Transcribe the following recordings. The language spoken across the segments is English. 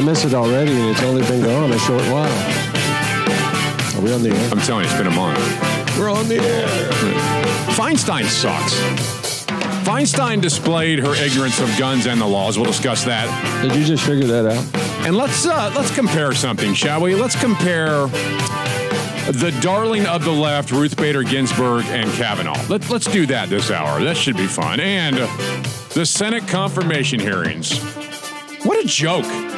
I miss it already, and it's only been gone a short while. Are we on the air? I'm telling you, it's been a month. We're on the air. Feinstein sucks. Feinstein displayed her ignorance of guns and the laws. We'll discuss that. Did you just figure that out? And let's uh, let's compare something, shall we? Let's compare the darling of the left, Ruth Bader Ginsburg and Kavanaugh. Let, let's do that this hour. That should be fun. And the Senate confirmation hearings. What a joke.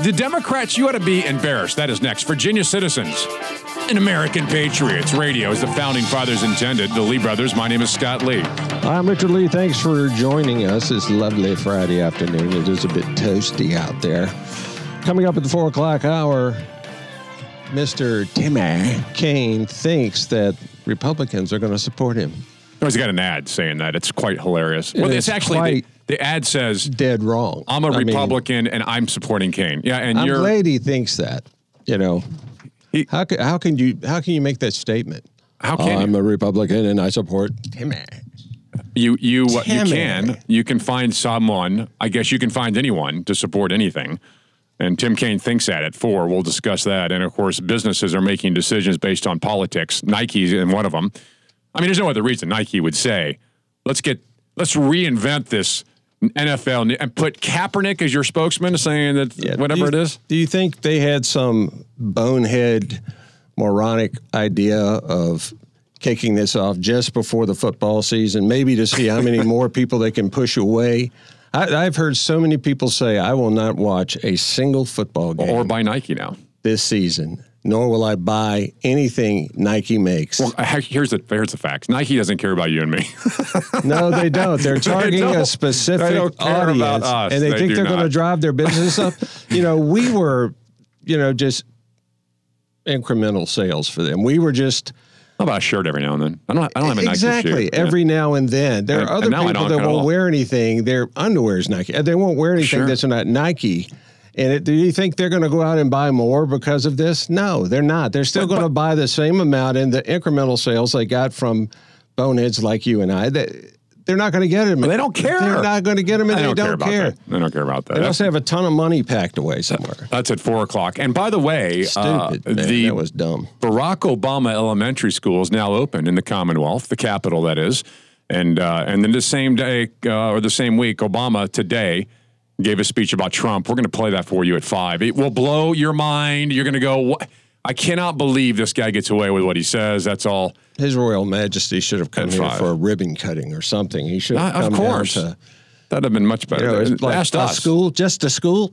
The Democrats, you ought to be embarrassed. That is next. Virginia citizens and American patriots. Radio, as the founding fathers intended. The Lee brothers. My name is Scott Lee. I'm Richard Lee. Thanks for joining us this lovely Friday afternoon. It is a bit toasty out there. Coming up at the four o'clock hour, Mr. Timmy Kaine thinks that Republicans are going to support him. Oh, he's got an ad saying that. It's quite hilarious. Well, is it's actually quite- the, the ad says Dead wrong. I'm a I mean, Republican and I'm supporting Kaine. Yeah, and I'm you're glad he thinks that. You know, He- how can how can you how can you make that statement? how can I'm you? a Republican and I support Timmy. You you what you can you can find someone. I guess you can find anyone to support anything. And Tim Kaine thinks that at four. We'll discuss that. And of course, businesses are making decisions based on politics. Nike's in one of them. I mean, there's no other reason Nike would say, "Let's get let's reinvent this NFL and put Kaepernick as your spokesman, saying that Yeah, whatever you- it is." Do you think they had some bonehead, moronic idea of kicking this off just before the football season, maybe to see how many more people they can push away? I, I've heard so many people say, I will not watch a single football game Or by Nike now. this season, nor will I buy anything Nike makes. Well, here's the here's the facts. Nike doesn't care about you and me. no, they don't. They're targeting don't. a specific They don't care audience, about us. and they, They think they're going to drive their business up. you know, we were, you know, just incremental sales for them. We were just How about a shirt every now and then? I don't. I don't have a Nike exactly shoe. every now and then. There And- are other and people that won't wear anything. Their underwear is Nike. They won't wear anything Sure. that's not Nike. And it, do you think they're going to go out and buy more because of this? No, they're not. They're still going to buy the same amount in the incremental sales they got from boneheads like you and I. They, they're not going to get them. They don't care. They're not going to get them, and they don't, care don't care. that. They don't care about that. They must have a ton of money packed away somewhere. that's at four o'clock. And by the way, uh, Stupid. man. the that was dumb. Barack Obama Elementary School is now open in the Commonwealth, the capital that is. And uh, and then the same day uh, or the same week, Obama today gave a speech about Trump. We're going to play that for you at five. It will blow your mind. You're going to go, what? I cannot believe this guy gets away with what he says. That's all. His Royal Majesty should have come here for a ribbon cutting or something. He should have Uh, of come course. down to That'd have been much better. you know, like Asked us. school, just a school.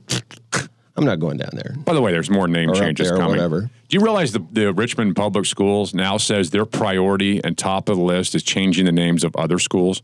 I'm not going down there. By the way, there's more name Or changes there coming. whatever. Do you realize the, the Richmond Public Schools now says their priority and top of the list is changing the names of other schools?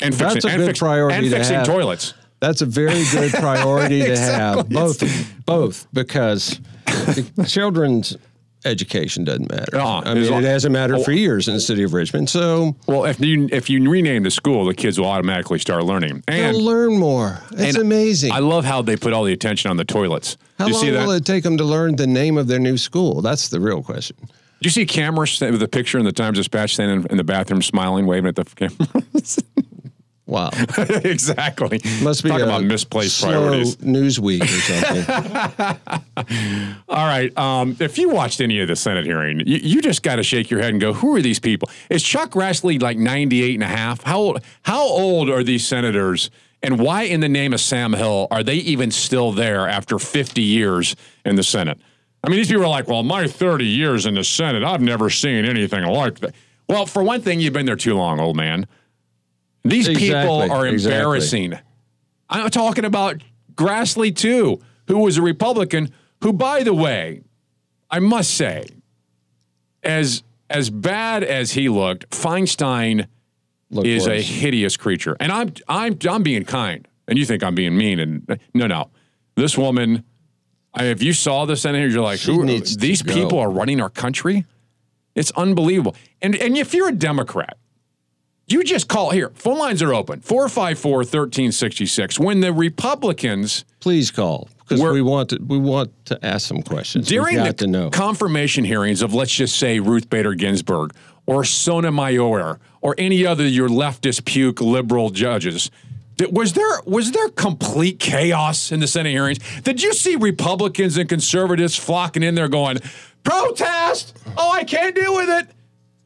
And That's fixing, a and good fix- priority And fixing have. toilets. That's a very good priority to have. Both, both, because the children's education doesn't matter. Uh-uh. I mean, it hasn't mattered Oh. for years in the city of Richmond. So Well, if you if you rename the school, the kids will automatically start learning. And they'll learn more. It's amazing. I love how they put all the attention on the toilets. How Do you long see that? will it take them to learn the name of their new school? That's the real question. Do you see cameras with a picture in the Times Dispatch standing in the bathroom, smiling, waving at the cameras? Wow. exactly. Must be talking about misplaced priorities. Newsweek or something. All right. Um, if you watched any of the Senate hearing, you, you just got to shake your head and go, who are these people? Is Chuck Grassley like 98 and a half? How old, how old are these senators? And why, in the name of Sam Hill, are they even still there after 50 years in the Senate? I mean, these people are like, well, my 30 years in the Senate, I've never seen anything like that. Well, for one thing, you've been there too long, old man. These people Exactly, are exactly. embarrassing. I'm talking about Grassley too, who was a Republican, who, by the way, I must say, as as bad as he looked, Feinstein Look is a hideous creature. And I'm I'm I'm being kind, and you think I'm being mean. And no, no, this woman. I, if you saw this in here, you're like, who? These go. people are running our country. It's unbelievable. And and if you're a Democrat, you just call here. Phone lines are open 454 1366. When the Republicans Please call because We're- want to. We want to ask some questions. during the to know. confirmation hearings of, let's just say, Ruth Bader Ginsburg or Sonia Sotomayor or any other your leftist puke liberal judges, Was there was there complete chaos in the Senate hearings? Did you see Republicans and conservatives flocking in there going, protest? Oh, I can't deal with it.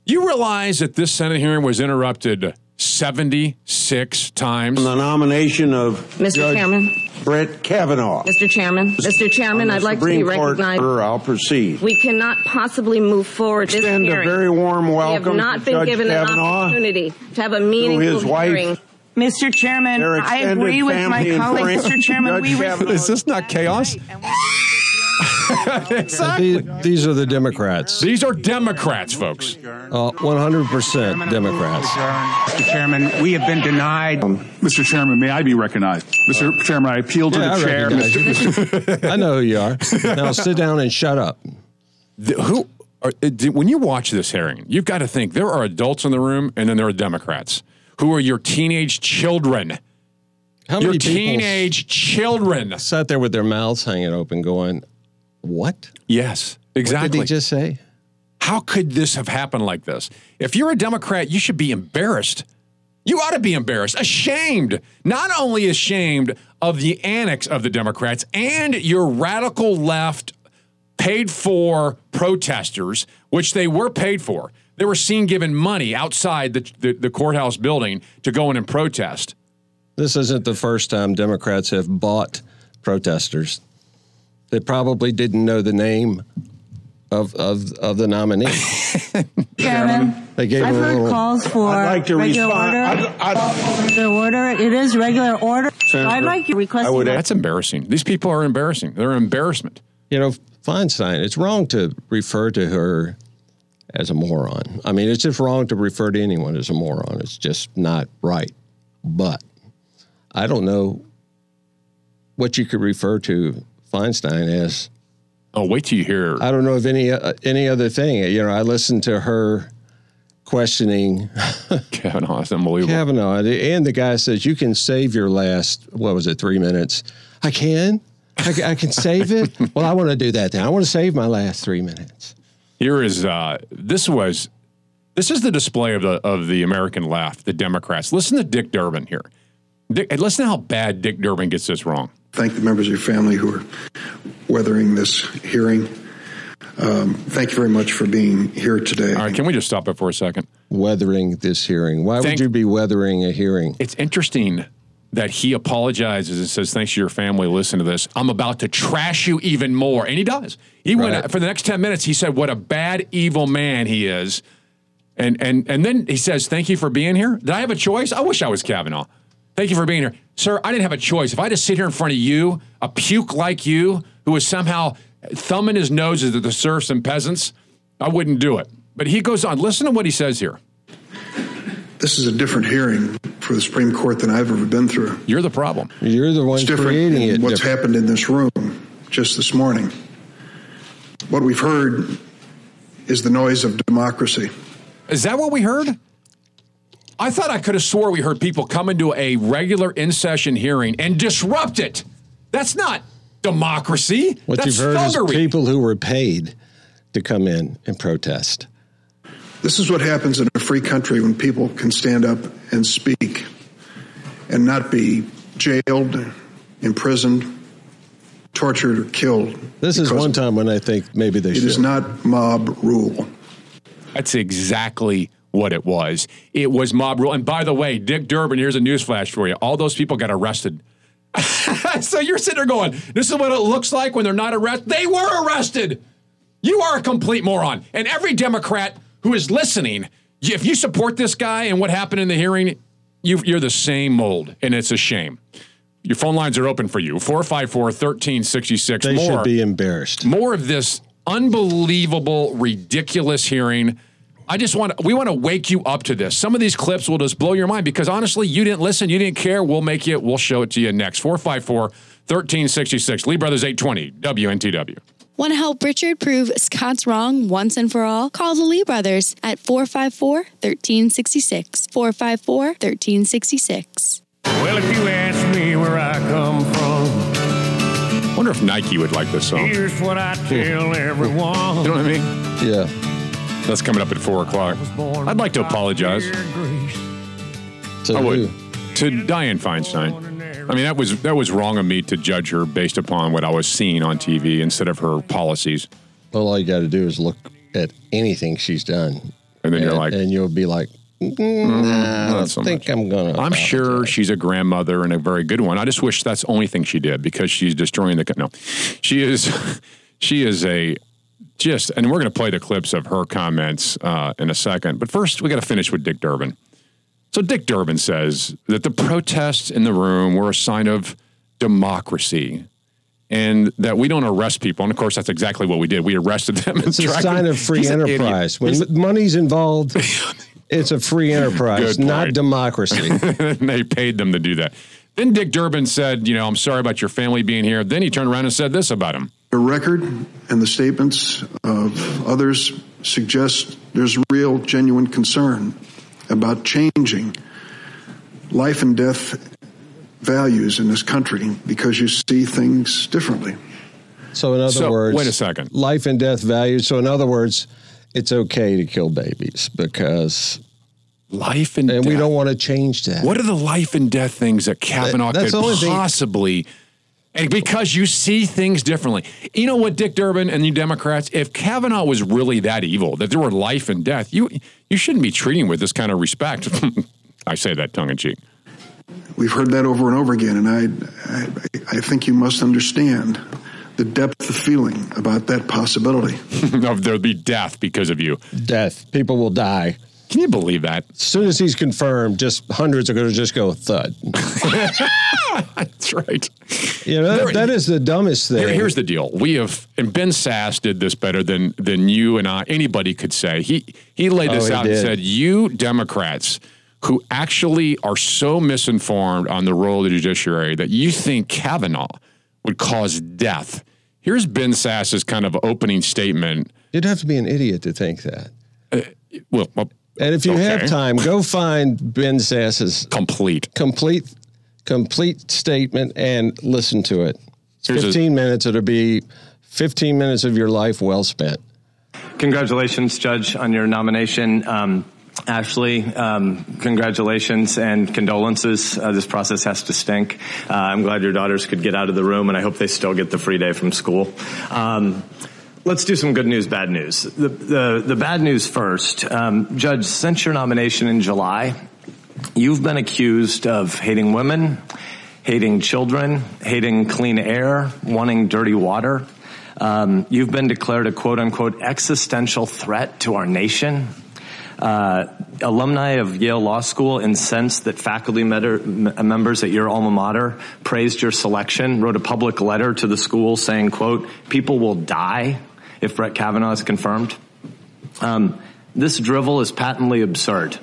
You realize that this Senate hearing was interrupted 76 times. The nomination of Mr. Judge Chairman. Brett Kavanaugh. Mr. Chairman, Mr. Chairman, I'd like to be Supreme Court recognized. order, I'll proceed. We cannot possibly move forward this Extend a very warm we welcome have not to been Judge given an Kavanaugh, opportunity to have a meaningful his wife, hearing. Mr. Chairman, I agree with my colleague. Mr. Chairman, Judge we Kavanaugh. Is this not chaos? exactly. These, these are the Democrats. These are Democrats, folks. Uh, 100% Democrats. Mr. Chairman, we have been denied. Mr. Chairman, may I be recognized? Mr. Chairman, I appeal to Yeah, I the chair. recognize. I know who you are. Now sit down and shut up. The- who are, uh, when you watch this hearing, you've got to think there are adults in the room and then there are Democrats who are your teenage children. How Your many people teenage children. sat there with their mouths hanging open going, what? Yes, What exactly. did he just say? How could this have happened like this? If you're a Democrat, you should be embarrassed. You ought to be embarrassed, ashamed, not only ashamed of the annex of the Democrats and your radical left paid for protesters, which they were paid for. They were seen given money outside the, the, the courthouse building to go in and protest. This isn't the first time Democrats have bought protesters. They probably didn't know the name of of, of the nominee. Chairman, They gave I've a heard little. calls for I'd like to regular respond. order. I'd- I'd- Regular order. It is regular order. So I'd like you requesting. I would That's embarrassing. These people are embarrassing. They're an embarrassment. You know, Feinstein. It's wrong to refer to her as a moron. I mean, it's just wrong to refer to anyone as a moron. It's just not right. But I don't know what you could refer to Feinstein is. Oh, wait till you hear. I don't know of any uh, any other thing. You know, I listened to her questioning Kavanaugh. It's unbelievable. Kavanaugh, and the guy says you can save your last what was it three minutes? I can, I, I can save it. well, I want to do that. Then I want to save my last three minutes. Here is uh, this was this is the display of the of the American left, the Democrats. Listen to Dick Durbin here. Dick, listen to how bad Dick Durbin gets this wrong. Thank the members of your family who are weathering this hearing. Um, thank you very much for being here today. All right, can we just stop it for a second? Weathering this hearing. Why Thank- would you be weathering a hearing? It's interesting that he apologizes and says, "Thanks to your family. Listen to this. I'm about to trash you even more," and he does. He went for the next ten minutes. He said, "What a bad, evil man he is," and and and then he says, "Thank you for being here. Did I have a choice? I wish I was Kavanaugh. Thank you for being here, sir. I didn't have a choice. If I had to sit here in front of you, a puke like you, who was somehow thumbing his noses at the serfs and peasants, I wouldn't do it." But he goes on. Listen to what he says here. This is a different hearing for the Supreme Court than I've ever been through. You're the problem. You're the one It's different creating it. what's different. happened in this room just this morning. What we've heard is the noise of democracy. Is that what we heard? I thought I could have swore we heard people come into a regular in session hearing and disrupt it. That's not democracy. What That's you've heard thuggery. is people who were paid to come in and protest. This is what happens in a free country when people can stand up and speak and not be jailed, imprisoned, tortured, or killed. This is one time when I think maybe they It should. It is not mob rule. That's exactly what it was. It was mob rule. And by the way, Dick Durbin, here's a newsflash for you. All those people got arrested. so you're sitting there going, this is what it looks like when they're not arrested. They were arrested. You are a complete moron. And every Democrat who is listening, if you support this guy and what happened in the hearing, you, you're the same mold, and it's a shame. Your phone lines are open for you 454 1366. they More should be embarrassed. more of this unbelievable, ridiculous hearing. I just want to, we want to wake you up to this. Some of these clips will just blow your mind because honestly, you didn't listen, you didn't care. We'll make you, we'll show it to you next. 454 1366. Lee Brothers 820, WNTW. Want to help Richard prove Scott's wrong once and for all? Call the Lee brothers at 454 1366. 454 1366. Well, if you ask me where I come from, wonder if Nike would like this song. Here's what I tell everyone. You know what I mean? Yeah. That's coming up at 4 o'clock. I'd like to apologize. So I would. who? to Dianne Feinstein. I mean, that was that was wrong of me to judge her based upon what I was seeing on TV instead of her policies. Well, all you got to do is look at anything she's done, And then you're like, and you'll be like, mm, nah, I don't so think I'm gonna. I'm sure apologize." she's a grandmother and a very good one. I just wish that's the only thing she did because she's destroying the. No, she is. She is a just, and we're going to play the clips of her comments uh, in a second. But first, we got to finish with Dick Durbin. So Dick Durbin says that the protests in the room were a sign of democracy. And that we don't arrest people, and of course that's exactly what we did. We arrested them. It's a sign them. of free He's enterprise. When He's- money's involved, it's a free enterprise, not democracy. and they paid them to do that. Then Dick Durbin said, you know, I'm sorry about your family being here. Then he turned around and said this about him. The record and the statements of others suggest there's real, genuine concern about changing life and death values in this country because you see things differently. So, in other So, words, wait a second. Life and death values. So, in other words, it's okay to kill babies because, Life and, and death. we don't want to change that. What are the life and death things that Kavanaugh That- that's could the only thing- possibly? And because you see things differently. You know what, Dick Durbin and you Democrats, if Kavanaugh was really that evil, that there were life and death, you you shouldn't be treating with this kind of respect. I say that tongue in cheek. We've heard that over and over again, and I, I, I think you must understand the depth of feeling about that possibility. of there'll be death because of you. Death. People will die. Can you believe that? As soon as he's confirmed, just hundreds are going to just go thud. That's right. You know, that, that is the dumbest thing. Here- here's the deal. We have, and Ben Sasse did this better than than you and I, anybody could say. He he laid this Oh, out and said, "You Democrats who actually are so misinformed on the role of the judiciary that you think Kavanaugh would cause death." Here's Ben Sasse's kind of opening statement. You'd have to be an idiot to think that. Uh, well, well, And if you Okay. have time, go find Ben Sasse's complete. complete complete statement and listen to it. It's Here's a- 15 minutes. It'll be 15 minutes of your life well spent. Congratulations, Judge, on your nomination. Um, Ashley, um, congratulations and condolences. Uh, this process has to stink. Uh, I'm glad your daughters could get out of the room, and I hope they still get the free day from school. Um, let's do some good news, bad news. The, the, the bad news first. Um, Judge, since your nomination in July, you've been accused of hating women, hating children, hating clean air, wanting dirty water. Um, you've been declared a quote unquote existential threat to our nation. Uh, alumni of Yale Law School incensed that faculty members at your alma mater praised your selection, wrote a public letter to the school saying, quote, people will die if Brett Kavanaugh is confirmed. Um, this drivel is patently absurd.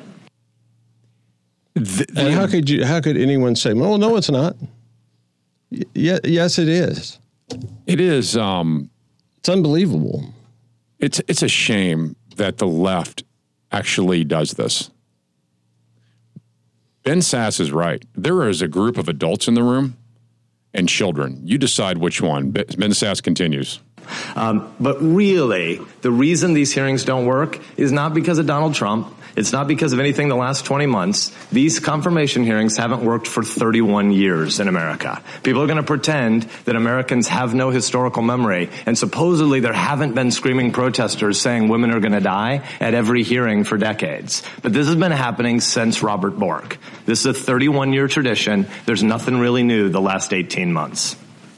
The- And how could you? How could anyone say, "Well, no, it's not"? Y- yes, it is. it is. Um, It's unbelievable. it's it's a shame that the left actually does this. Ben Sasse is right. There is a group of adults in the room and children. You decide which one. Ben Ben Sasse continues. Um, but really, the reason these hearings don't work is not because of Donald Trump. It's not because of anything the last 20 months. These confirmation hearings haven't worked for 31 years in America. People are going to pretend that Americans have no historical memory, and supposedly there haven't been screaming protesters saying women are going to die at every hearing for decades. But this has been happening since Robert Bork. This is a 31 year tradition. There's nothing really new the last 18 months.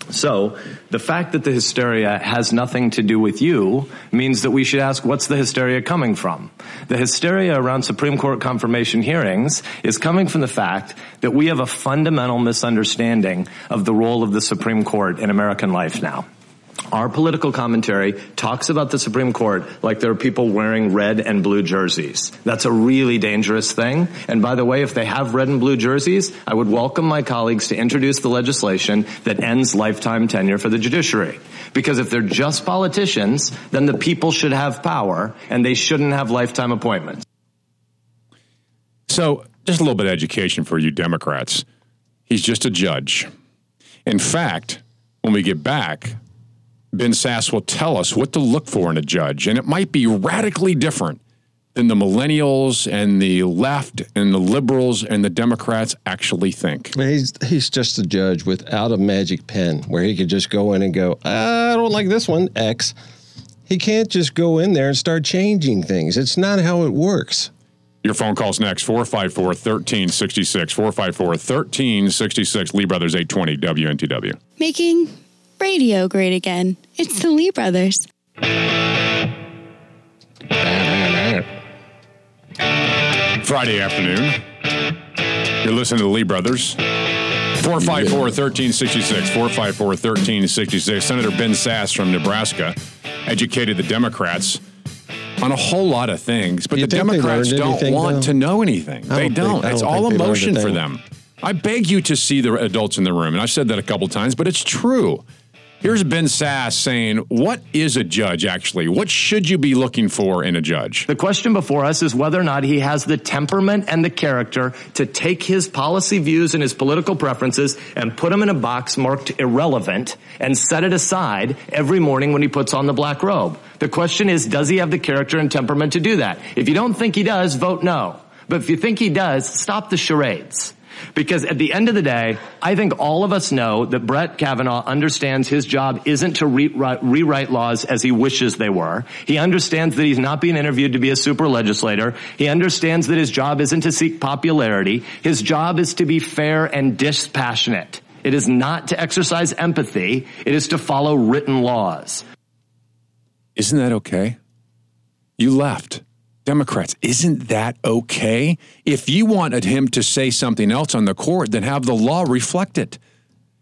So, the fact that the hysteria has nothing to do with you means that we should ask what's the hysteria coming from? The hysteria around Supreme Court confirmation hearings is coming from the fact that we have a fundamental misunderstanding of the role of the Supreme Court in American life now. Our political commentary talks about the Supreme Court like there are people wearing red and blue jerseys. That's a really dangerous thing. And by the way, if they have red and blue jerseys, I would welcome my colleagues to introduce the legislation that ends lifetime tenure for the judiciary. Because if they're just politicians, then the people should have power and they shouldn't have lifetime appointments. So, just a little bit of education for you Democrats. He's just a judge. In fact, when we get back, Ben Sasse will tell us what to look for in a judge, and it might be radically different than the millennials and the left and the liberals and the Democrats actually think. He's he's just a judge without a magic pen where he could just go in and go, I don't like this one, X. He can't just go in there and start changing things. It's not how it works. Your phone calls next 454 1366. 454 1366. Lee Brothers 820 WNTW. Making radio great again. It's the Lee Brothers. Friday afternoon. You're listening to the Lee Brothers. 454 1366. 454 1366. Senator Ben Sasse from Nebraska educated the Democrats on a whole lot of things, but You the Democrats don't anything, want though? to know anything. They don't don't. I It's don't all think they learned a emotion for them. I beg you to see the adults in the room, and I've said that a couple times, but it's true. Here's Ben Sasse saying, What is a judge actually? What should you be looking for in a judge? The question before us is whether or not he has the temperament and the character to take his policy views and his political preferences and put them in a box marked irrelevant and set it aside every morning when he puts on the black robe. The question is, does he have the character and temperament to do that? If you don't think he does, vote no. But if you think he does, stop the charades. Because at the end of the day, I think all of us know that Brett Kavanaugh understands his job isn't to rewrite, rewrite laws as he wishes they were. He understands that he's not being interviewed to be a super legislator. He understands that his job isn't to seek popularity. His job is to be fair and dispassionate. It is not to exercise empathy. It is to follow written laws. Isn't that okay? You left. Democrats, isn't that okay? If you wanted him to say something else on the court, then have the law reflect it.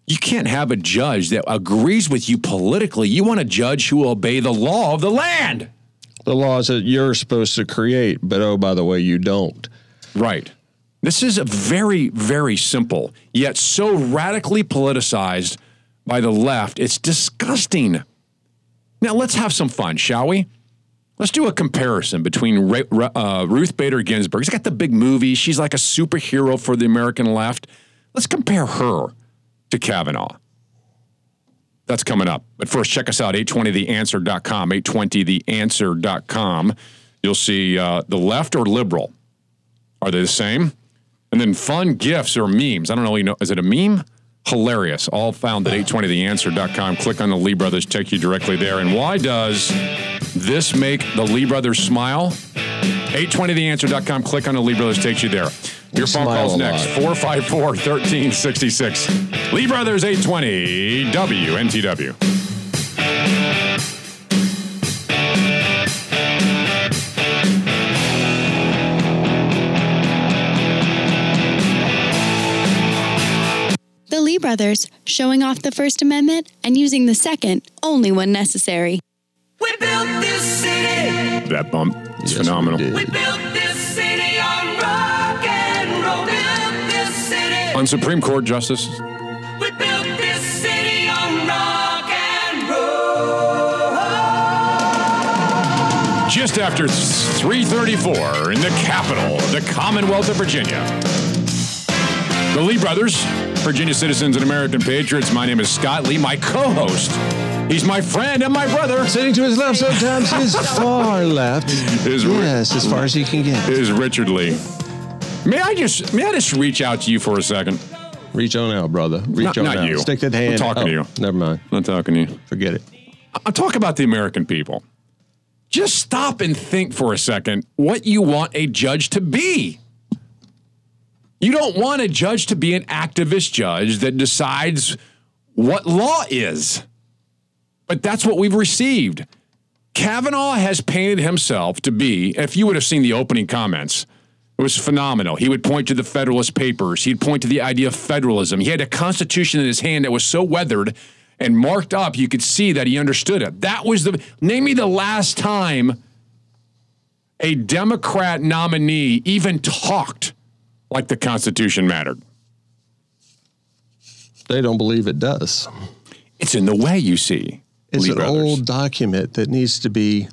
You can't have a judge that agrees with you politically. You want a judge who will obey the law of the land. The laws that you're supposed to create, but oh, by the way, you don't. Right. This is a very, very simple, yet so radically politicized by the left. It's disgusting. Now, let's have some fun, shall we? Let's do a comparison between uh, Ruth Bader Ginsburg. She's got the big movie. She's like a superhero for the American left. Let's compare her to Kavanaugh. That's coming up. But first, check us out, 820theanswer.com, 820theanswer.com. You'll see uh, the left or liberal. Are they the same? And then fun gifts or memes. I don't really know. Is it a meme? Hilarious. All found at 820theanswer.com. Click on the Lee Brothers, take you directly there. And why does this make the Lee Brothers smile? 820theanswer.com. Click on the Lee Brothers, takes you there. Your phone calls next. lot. 454 1366. Lee Brothers, 820 WNTW. Lee Brothers, showing off the First Amendment and using the Second only when necessary. We built this city. That bump is Yes, phenomenal. did. We built this city on rock and roll. Built this city. On Supreme Court justice, We built this city on rock and roll. just after 334 in the capital, the Commonwealth of Virginia. The Lee brothers, Virginia citizens and American patriots. My name is Scott Lee, my co-host. He's my friend and my brother. Sitting to his left, sometimes his far left. Is Yes, as far as he can get. is Richard Lee. May I just may I just reach out to you for a second? Reach on out, brother. Reach Not- on not out. you. Stick that hand. I'm hand. talking to oh, you. Never mind. I'm not talking to you. Forget it. I'll talk about the American people. Just stop and think for a second what you want a judge to be. You don't want a judge to be an activist judge that decides what law is. But that's what we've received. Kavanaugh has painted himself to be, if you would have seen the opening comments, it was phenomenal. He would point to the Federalist Papers. He'd point to the idea of federalism. He had a constitution in his hand that was so weathered and marked up, you could see that he understood it. That was the name me the last time a Democrat nominee even talked like the Constitution mattered. They don't believe it does. It's in the way, you see. It's Lee an Brothers. old document that needs to be,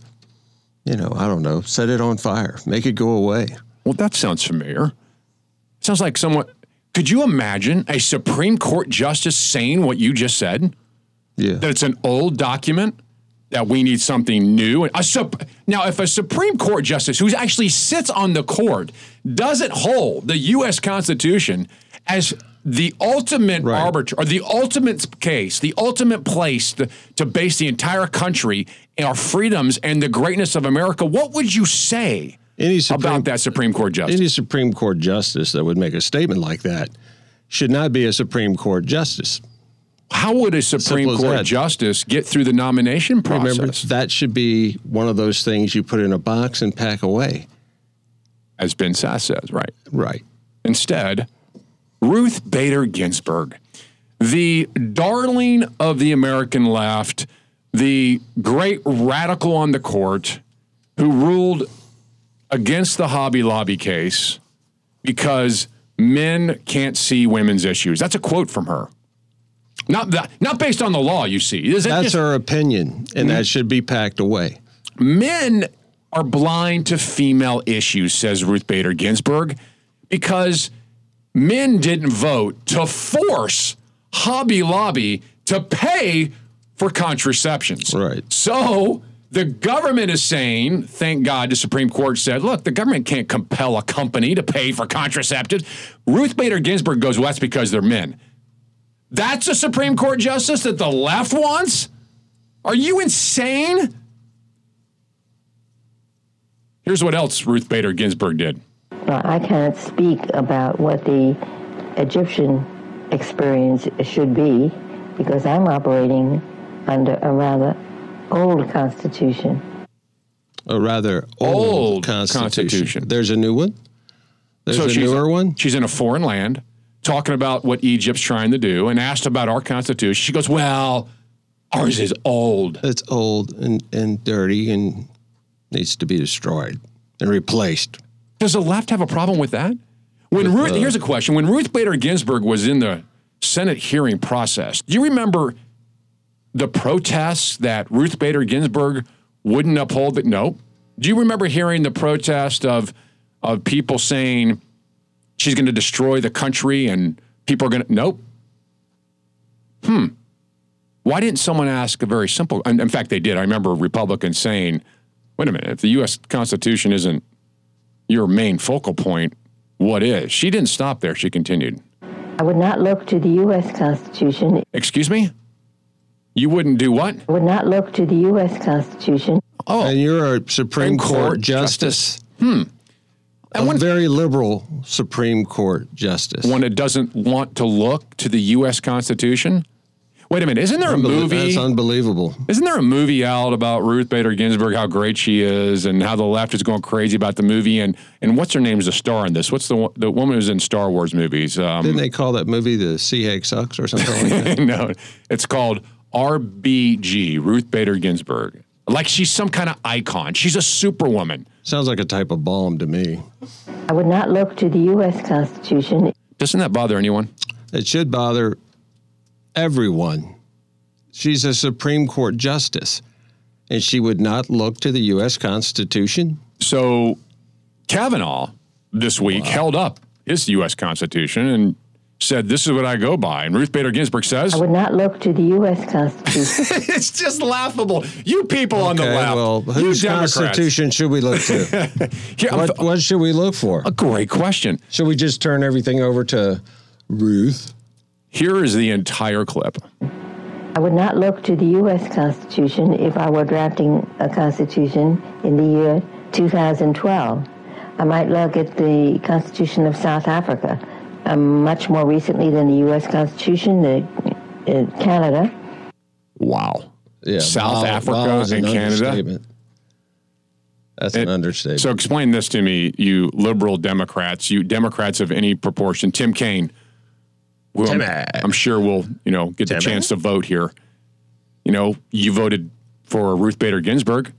you know, I don't know, set it on fire, make it go away. Well, that sounds familiar. Sounds like someone. Could you imagine a Supreme Court justice saying what you just said? Yeah. That it's an old document? That we need something new. A sup- now, if a Supreme Court justice who actually sits on the court doesn't hold the U.S. Constitution as the ultimate arbiter or the ultimate case, the ultimate place to, to base the entire country and our freedoms and the greatness of America, what would you say about that Supreme Court justice? Any Supreme Court justice that would make a statement like that should not be a Supreme Court justice. How would a Supreme Simple Court justice get through the nomination process? Remember, that should be one of those things you put in a box and pack away. As Ben Sasse says, right? Right. Instead, Ruth Bader Ginsburg, the darling of the American left, the great radical on the court who ruled against the Hobby Lobby case because men can't see women's issues. That's a quote from her. Not that, not based on the law, you see. Is That's just- her opinion, and that hmm? should be packed away. men are blind to female issues, says Ruth Bader Ginsburg, because men didn't vote to force Hobby Lobby to pay for contraceptions. Right. So the government is saying, thank God the Supreme Court said, look, the government can't compel a company to pay for contraceptives. Ruth Bader Ginsburg goes, well, that's because they're men. That's a Supreme Court justice that the left wants? Are you insane? Here's what else Ruth Bader Ginsburg did. Now, I cannot speak about what the Egyptian experience should be because I'm operating under a rather old constitution. A rather old, Old constitution. constitution. There's a new one. There's a she's newer one. She's in a foreign land talking about what Egypt's trying to do and asked about our constitution. She goes, Well, ours is old. It's old and, and dirty and needs to be destroyed and replaced. Does the left have a problem with that? When Ruth, uh, here's a question: When Ruth Bader Ginsburg was in the Senate hearing process, do you remember the protests that Ruth Bader Ginsburg wouldn't uphold? That no. Do you remember hearing the protest of of people saying she's going to destroy the country and people are going to nope? Hmm. Why didn't someone ask a very simple? And in fact, they did. I remember Republicans saying, "Wait a minute, if the U.S. Constitution isn't your main focal point, what is?" She didn't stop there. She continued. I would not look to the U.S. Constitution. Excuse me? You wouldn't do what? I would not look to the U.S. Constitution. Oh, And you're a Supreme Court Court, justice. Hmm. A very liberal Supreme Court justice. When it doesn't want to look to the U.S. Constitution? Wait a minute. Isn't there a movie? That's unbelievable. Isn't there a movie out about Ruth Bader Ginsburg, how great she is, and how the left is going crazy about the movie? And and what's her name is a star in this? What's the the woman who's in Star Wars movies? Um, Didn't they call that movie the Sea Hag Sucks or something like that? no, it's called RBG, Ruth Bader Ginsburg. Like she's some kind of icon. She's a superwoman. Sounds like a type of bomb to me. I would not look to the U.S. Constitution. Doesn't that bother anyone? It should bother everyone. She's a Supreme Court justice, and she would not look to the U.S. Constitution. So Kavanaugh this week held up his U.S. Constitution and said, "This is what I go by." And Ruth Bader Ginsburg says, I would not look to the U.S. Constitution. "It's just laughable. You people on the Okay, left, well, you whose Democrats." Constitution should we look to? Here, I'm- what, what should we look for? a great question. Should we just turn everything over to Ruth? Here is the entire clip. I would not look to the U.S. Constitution if I were drafting a Constitution in the year 2012. I might look at the Constitution of South Africa, um, much more recently than the U.S. Constitution, the, uh, Canada. Wow. Yeah, South wow, Africa wow is an and Canada? understatement. That's an It- understatement. So explain this to me, you liberal Democrats, you Democrats of any proportion. Tim Kaine, who I'm, Timmy. I'm sure will you know get the Timmy. chance to vote here. You know, you voted for Ruth Bader Ginsburg.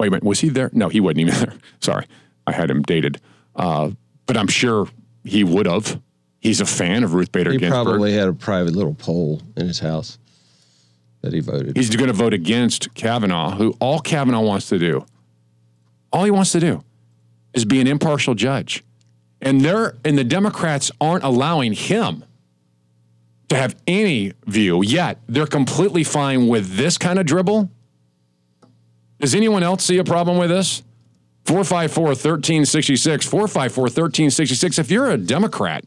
Wait a minute, was he there? No, he wasn't even there. Sorry, I had him dated. Uh, but I'm sure he would have. He's a fan of Ruth Bader Ginsburg. he Ginsburg. probably had a private little poll in his house that he voted. He's going to vote against Kavanaugh, who all Kavanaugh wants to do, all he wants to do is be an impartial judge. And they're and the Democrats aren't allowing him to have any view, yet they're completely fine with this kind of dribble. Does anyone else see a problem with this? 454 1366, 454 1366. If you're a Democrat,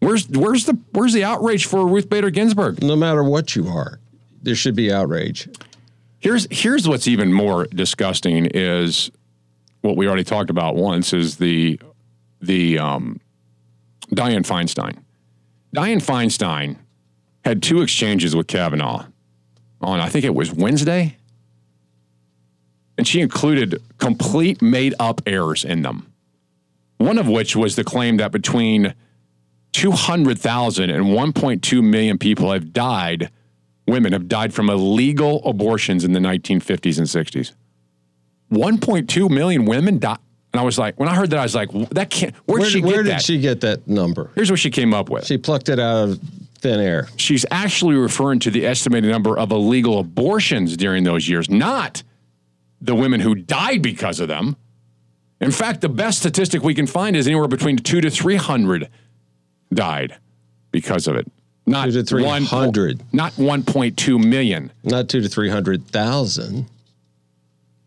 where's, where's, the, where's the outrage for Ruth Bader Ginsburg? No matter what you are, there should be outrage. Here's here's what's even more disgusting is what we already talked about once is the the um, Dianne Feinstein. Dianne Feinstein had two exchanges with Kavanaugh on I think it was Wednesday, and she included complete made up errors in them. One of which was the claim that between 200,000 and 1.2 million people have died women have died from illegal abortions in the 1950s and 60s. 1.2 million women died. And I was like, when I heard that, I was like, that can't, where'd Where, she get where did that? she get that number? Here's what she came up with. She plucked it out of thin air. She's actually referring to the estimated number of illegal abortions during those years, not the women who died because of them. In fact, the best statistic we can find is anywhere between two to 300 died because of it. Not Two to three one- hundred. not 1.2 million. Not two to three hundred thousand.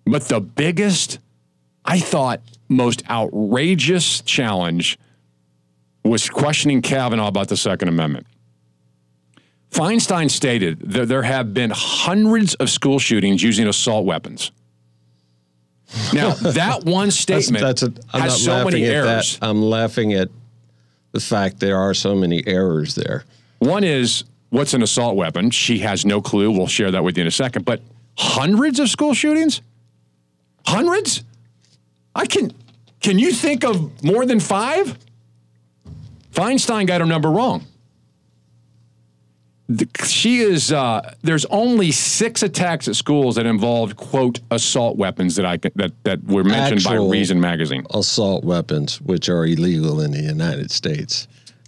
But the biggest, I thought, most outrageous challenge was questioning Kavanaugh about the Second Amendment. Feinstein stated that there have been hundreds of school shootings using assault weapons. Now, that one statement that's a, I'm has so many errors. that. I'm laughing at the fact there are so many errors there. One is what's an assault weapon? She has no clue. We'll share that with you in a second. But hundreds of school shootings? Hundreds? I can can you think of more than five? Feinstein got her number wrong. The- she is uh, there's only six attacks at schools that involved quote assault weapons that I that that were mentioned Actual- by Reason magazine. Assault weapons, which are illegal in the United States.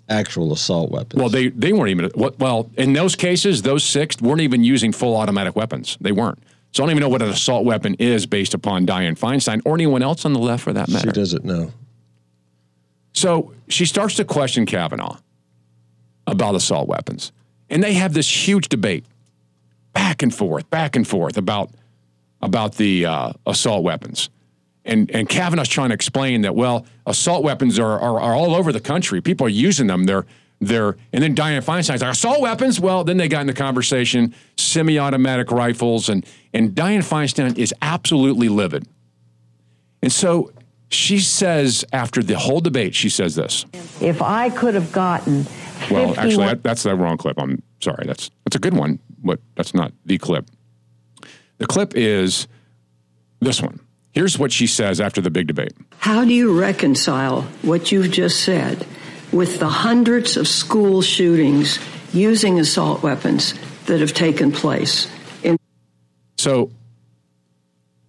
Actual assault weapons. Well, they they weren't even what- well in those cases. Those six weren't even using full automatic weapons. They weren't. So I don't even know what an assault weapon is based upon Dianne Feinstein or anyone else on the left for that matter. she doesn't know. So she starts to question Kavanaugh about assault weapons, and they have this huge debate, back and forth, back and forth about about the uh, assault weapons. And, and Kavanaugh's trying to explain that, well, assault weapons are, are, are all over the country. People are using them. They're, they're, and then Dianne Feinstein's like, assault weapons? Well, then they got in the conversation, semi automatic rifles. And, and Dianne Feinstein is absolutely livid. And so she says, after the whole debate, she says this. If I could have gotten Well, actually, that's the wrong clip. I'm sorry. That's that's a good one, but that's not the clip. The clip is this one. Here's what she says after the big debate. How do you reconcile what you've just said with the hundreds of school shootings using assault weapons that have taken place in So,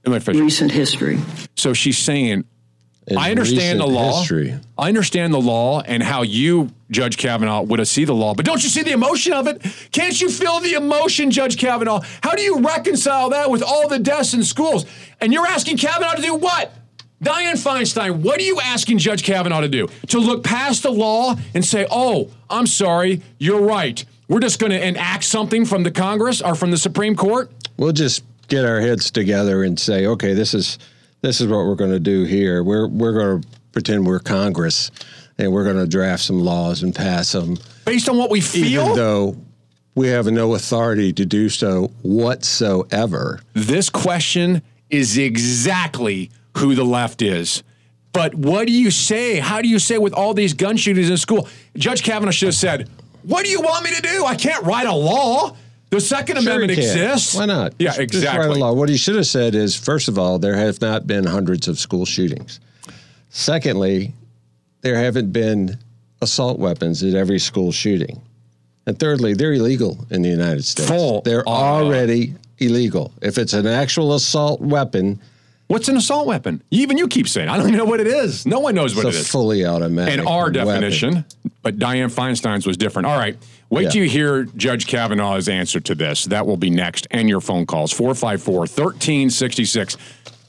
let me recent history? So she's saying, In I understand the law. history. I understand the law and how you, Judge Kavanaugh, would see the law, but don't you see the emotion of it? Can't you feel the emotion, Judge Kavanaugh? How do you reconcile that with all the deaths in schools? And you're asking Kavanaugh to do what? Dianne Feinstein, what are you asking Judge Kavanaugh to do? To look past the law and say, oh, I'm sorry, you're right. We're just going to enact something from the Congress or from the Supreme Court? We'll just get our heads together and say, okay, this is this is what we're going to do here. We're we're going to pretend we're Congress, and we're going to draft some laws and pass them Based on what we feel? even though we have no authority to do so whatsoever. This question is exactly who the left is. But what do you say? How do you say with all these gun shootings in school? Judge Kavanaugh should have said, What do you want me to do? I can't write a law. The Second Sure Amendment exists. Why not? Yeah, Just- just write a exactly. law. What he should have said is, first of all, there have not been hundreds of school shootings. Secondly, there haven't been assault weapons at every school shooting. And thirdly, they're illegal in the United States. Full they're on. already illegal. If it's an actual assault weapon, What's an assault weapon? Even you keep saying, I don't even know what it is. No one knows what it's it is. fully automatic. And our weapon. definition, but Dianne Feinstein's was different. All right. Wait Yeah. till you hear Judge Kavanaugh's answer to this. That will be next. And your phone calls 454 1366.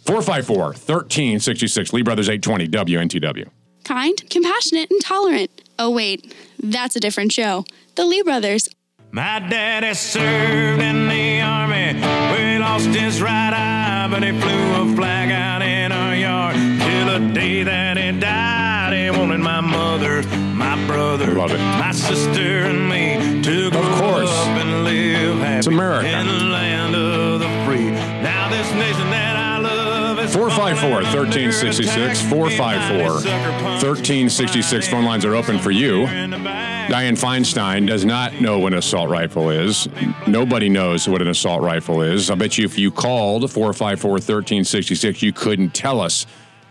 454 1366. Lee Brothers 820 WNTW. Kind, compassionate, and tolerant. Oh, wait, that's a different show. The Lee Brothers. My daddy served in the army. We lost his right eye, but he flew a flag out in our yard. Till the day that he died, he wanted my mother, my brother, my sister, and me to grow course. up and live happy It's America. in the land of the free. Now this nation that I love is 454 1366. 454 1366. Phone lines are open for you. Dianne Feinstein does not know what an assault rifle is. Nobody knows what an assault rifle is. I bet you if you called 454 1366, you couldn't tell us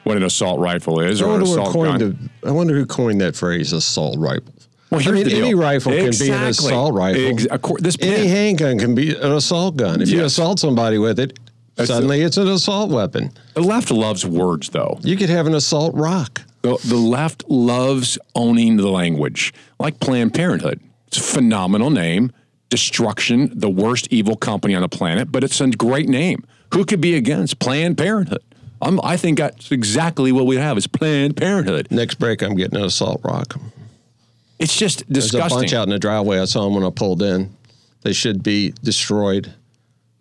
what an assault rifle is or an assault gun. the, I wonder who coined that phrase, assault rifle. Well, I mean, any rifle can be an assault rifle. Ex- this any handgun can be an assault gun. If you assault somebody with it, That's suddenly it's an assault weapon. The left loves words, though. You could have an assault rock. The, the left loves owning the language, like Planned Parenthood. It's a phenomenal name. Destruction, the worst evil company on the planet, but it's a great name. Who could be against Planned Parenthood? I'm, I think that's exactly what we have is Planned Parenthood. Next break, I'm getting an assault rock. It's just disgusting. There's a bunch out in the driveway. I saw them when I pulled in. They should be destroyed.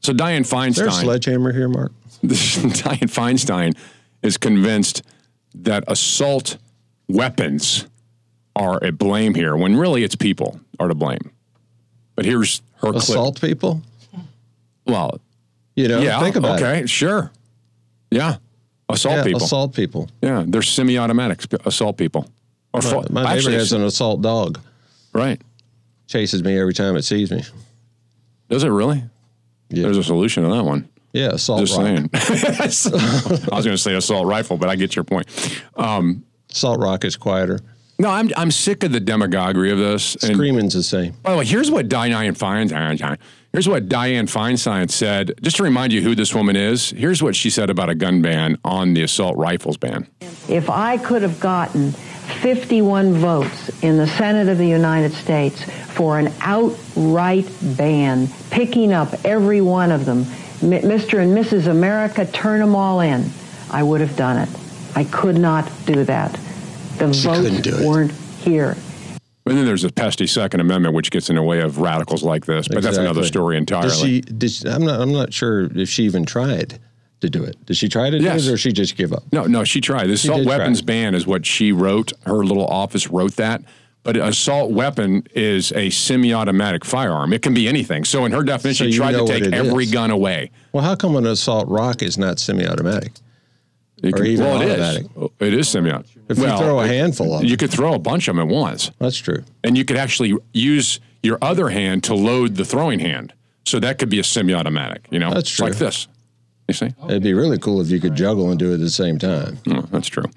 So Dianne Is there a Feinstein, sledgehammer here, Mark? Dianne Feinstein is convinced that assault weapons are at blame here, when really it's people are to blame. But here's her clip. Assault people? Well, You know, yeah, think about it. okay, it. sure. Yeah. Assault Yeah, people. Assault people. Yeah, they're semi-automatic assault people. Or My, my neighbor actually, has an assault dog. right. Chases me every time it sees me. Does it really? Yeah. There's a solution to that one. Yeah, assault Just rock. saying. I was going to say assault rifle, but I get your point. Um, Assault rock is quieter. no, I'm I'm sick of the demagoguery of this. And Screaming's the same. by the way, here's what Dianne Feinstein. Here's what Dianne Feinstein said. Just to remind you who this woman is. Here's what she said about a gun ban on the assault rifles ban. If I could have gotten 51 votes in the Senate of the United States for an outright ban, picking up every one of them, Mr. and Mrs. America, turn them all in, I would have done it. I could not do that. The She votes do weren't here. And then there's a pesky Second Amendment, which gets in the way of radicals like this. But that's another story entirely. Did she? Did she, I'm not. I'm not sure if she even tried to do it. Did she try to Yes. do it, or she just give up? No, no, she tried. The She assault weapons ban is what she wrote. Her little office wrote that. But an assault weapon is a semi-automatic firearm. It can be anything. So in her definition, So she tried to take every is. gun away. Well, how come an assault rock is not semi-automatic? It Or even well, it automatic. is. It is semi-automatic. If you throw a handful of them. you could throw a bunch of them at once, That's true. and you could actually use your other hand to load the throwing hand. So that could be a semi-automatic. You know, That's It's like this. You see? It'd be really cool if you could juggle and do it at the same time. Oh, that's true. All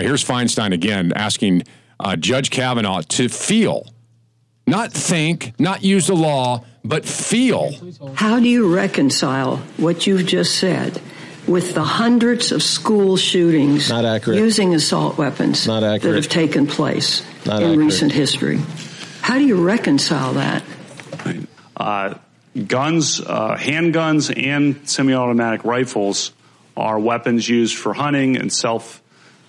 right, here's Feinstein again asking uh, Judge Kavanaugh to feel, not think, not use the law, but feel. How do you reconcile what you've just said with the hundreds of school shootings Not accurate. using assault weapons Not that have taken place Not in accurate. recent history? How do you reconcile that? Uh, guns, uh, handguns, and semi-automatic rifles are weapons used for hunting and self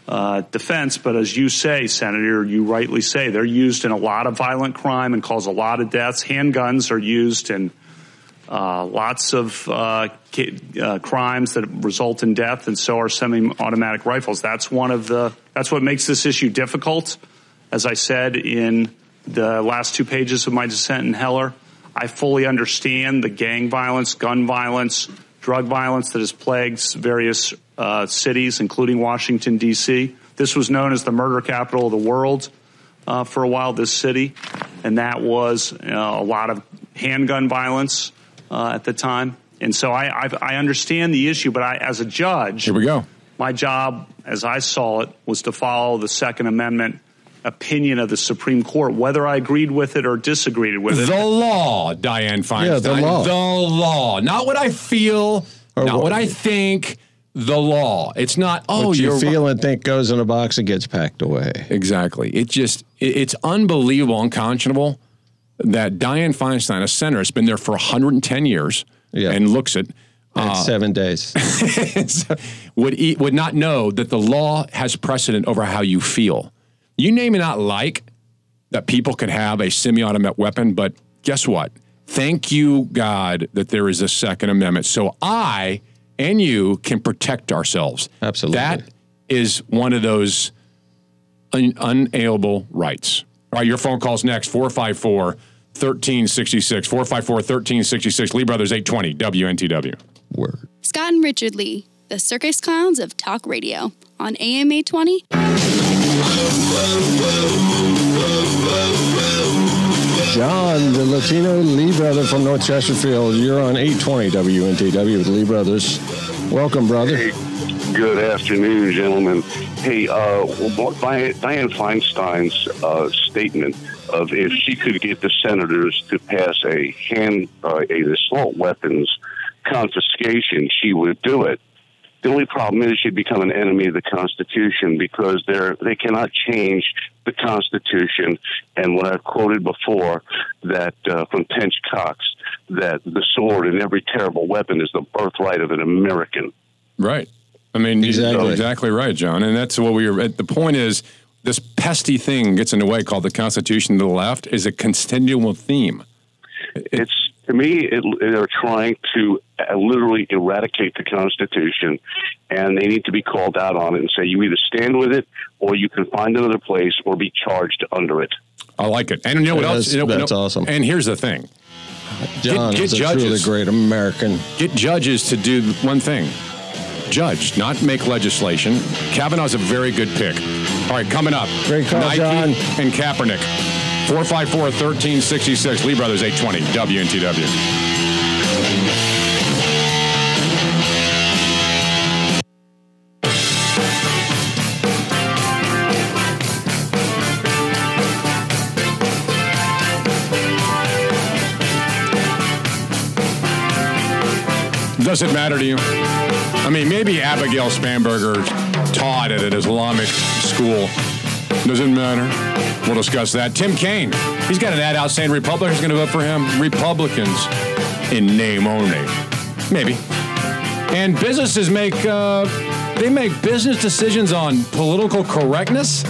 uh, defense. But as you say, Senator, you rightly say they're used in a lot of violent crime and cause a lot of deaths. Handguns are used in uh, lots of uh, uh, crimes that result in death, and so are semi-automatic rifles. That's one of the. That's what makes this issue difficult. As I said in the last two pages of my dissent in Heller, I fully understand the gang violence, gun violence, drug violence that has plagued various uh, cities, including Washington D.C. This was known as the murder capital of the world uh, for a while. This city, and that was uh, a lot of handgun violence uh, at the time. And so I, I, I understand the issue, but I, as a judge, Here we go. my job, as I saw it, was to follow the Second Amendment opinion of the Supreme Court, whether I agreed with it or disagreed with it. The law, Dianne Feinstein. Yeah, the law. The law. Not what I feel, Or not what- what I think. The law. It's not, oh, what you you're feel and think goes in a box and gets packed away. Exactly. It just it- it's unbelievable, unconscionable that Dianne Feinstein, a senator, has been there for 110 years Yeah. and looks at In uh, seven days. would eat, would not know that the law has precedent over how you feel. You name it not like, that people can have a semi-automatic weapon, but guess what? Thank you, God, that there is a Second Amendment, so I and you can protect ourselves. Absolutely. That is one of those un- unalienable rights. All right, your phone call's next 454 1366. 454 1366. Lee Brothers 820 WNTW. Word. Scott and Richard Lee, the circus clowns of talk radio on AM 820. John, the Latino Lee brother from North Chesterfield. You're on 820 WNTW with Lee Brothers. Welcome, brother. Good afternoon, gentlemen. Hey, uh, Dianne Feinstein's uh, statement of if she could get the senators to pass a hand, uh, a assault weapons confiscation, she would do it. The only problem is she'd become an enemy of the Constitution because they're they cannot change the Constitution. And what I've quoted before that uh, from Tench Coxe that the sword and every terrible weapon is the birthright of an American. Right. I mean, Exactly. exactly, exactly right, John. And that's what we were. At. The point is, this pesky thing gets in the way called the Constitution to the left is a continual theme. It's to me, it, they're trying to uh, literally eradicate the Constitution, and they need to be called out on it and say you either stand with it or you can find another place or be charged under it. I like it. And you know what That's- else? You know, that's you know- awesome. And here's the thing: John get is a judges. truly great American. get judges to do one thing: judge, not make legislation. Kavanaugh's a very good pick. All right, coming up, Great call, Nike John. and Kaepernick. 454 1366, Lee Brothers 820, WNTW. Does it matter to you? I mean, maybe Abigail Spanberger taught at an Islamic school. Doesn't matter. We'll discuss that. Tim Kaine, he's got an ad out saying Republicans are going to vote for him. Republicans in name only. Maybe. And businesses make uh, they make business decisions on political correctness.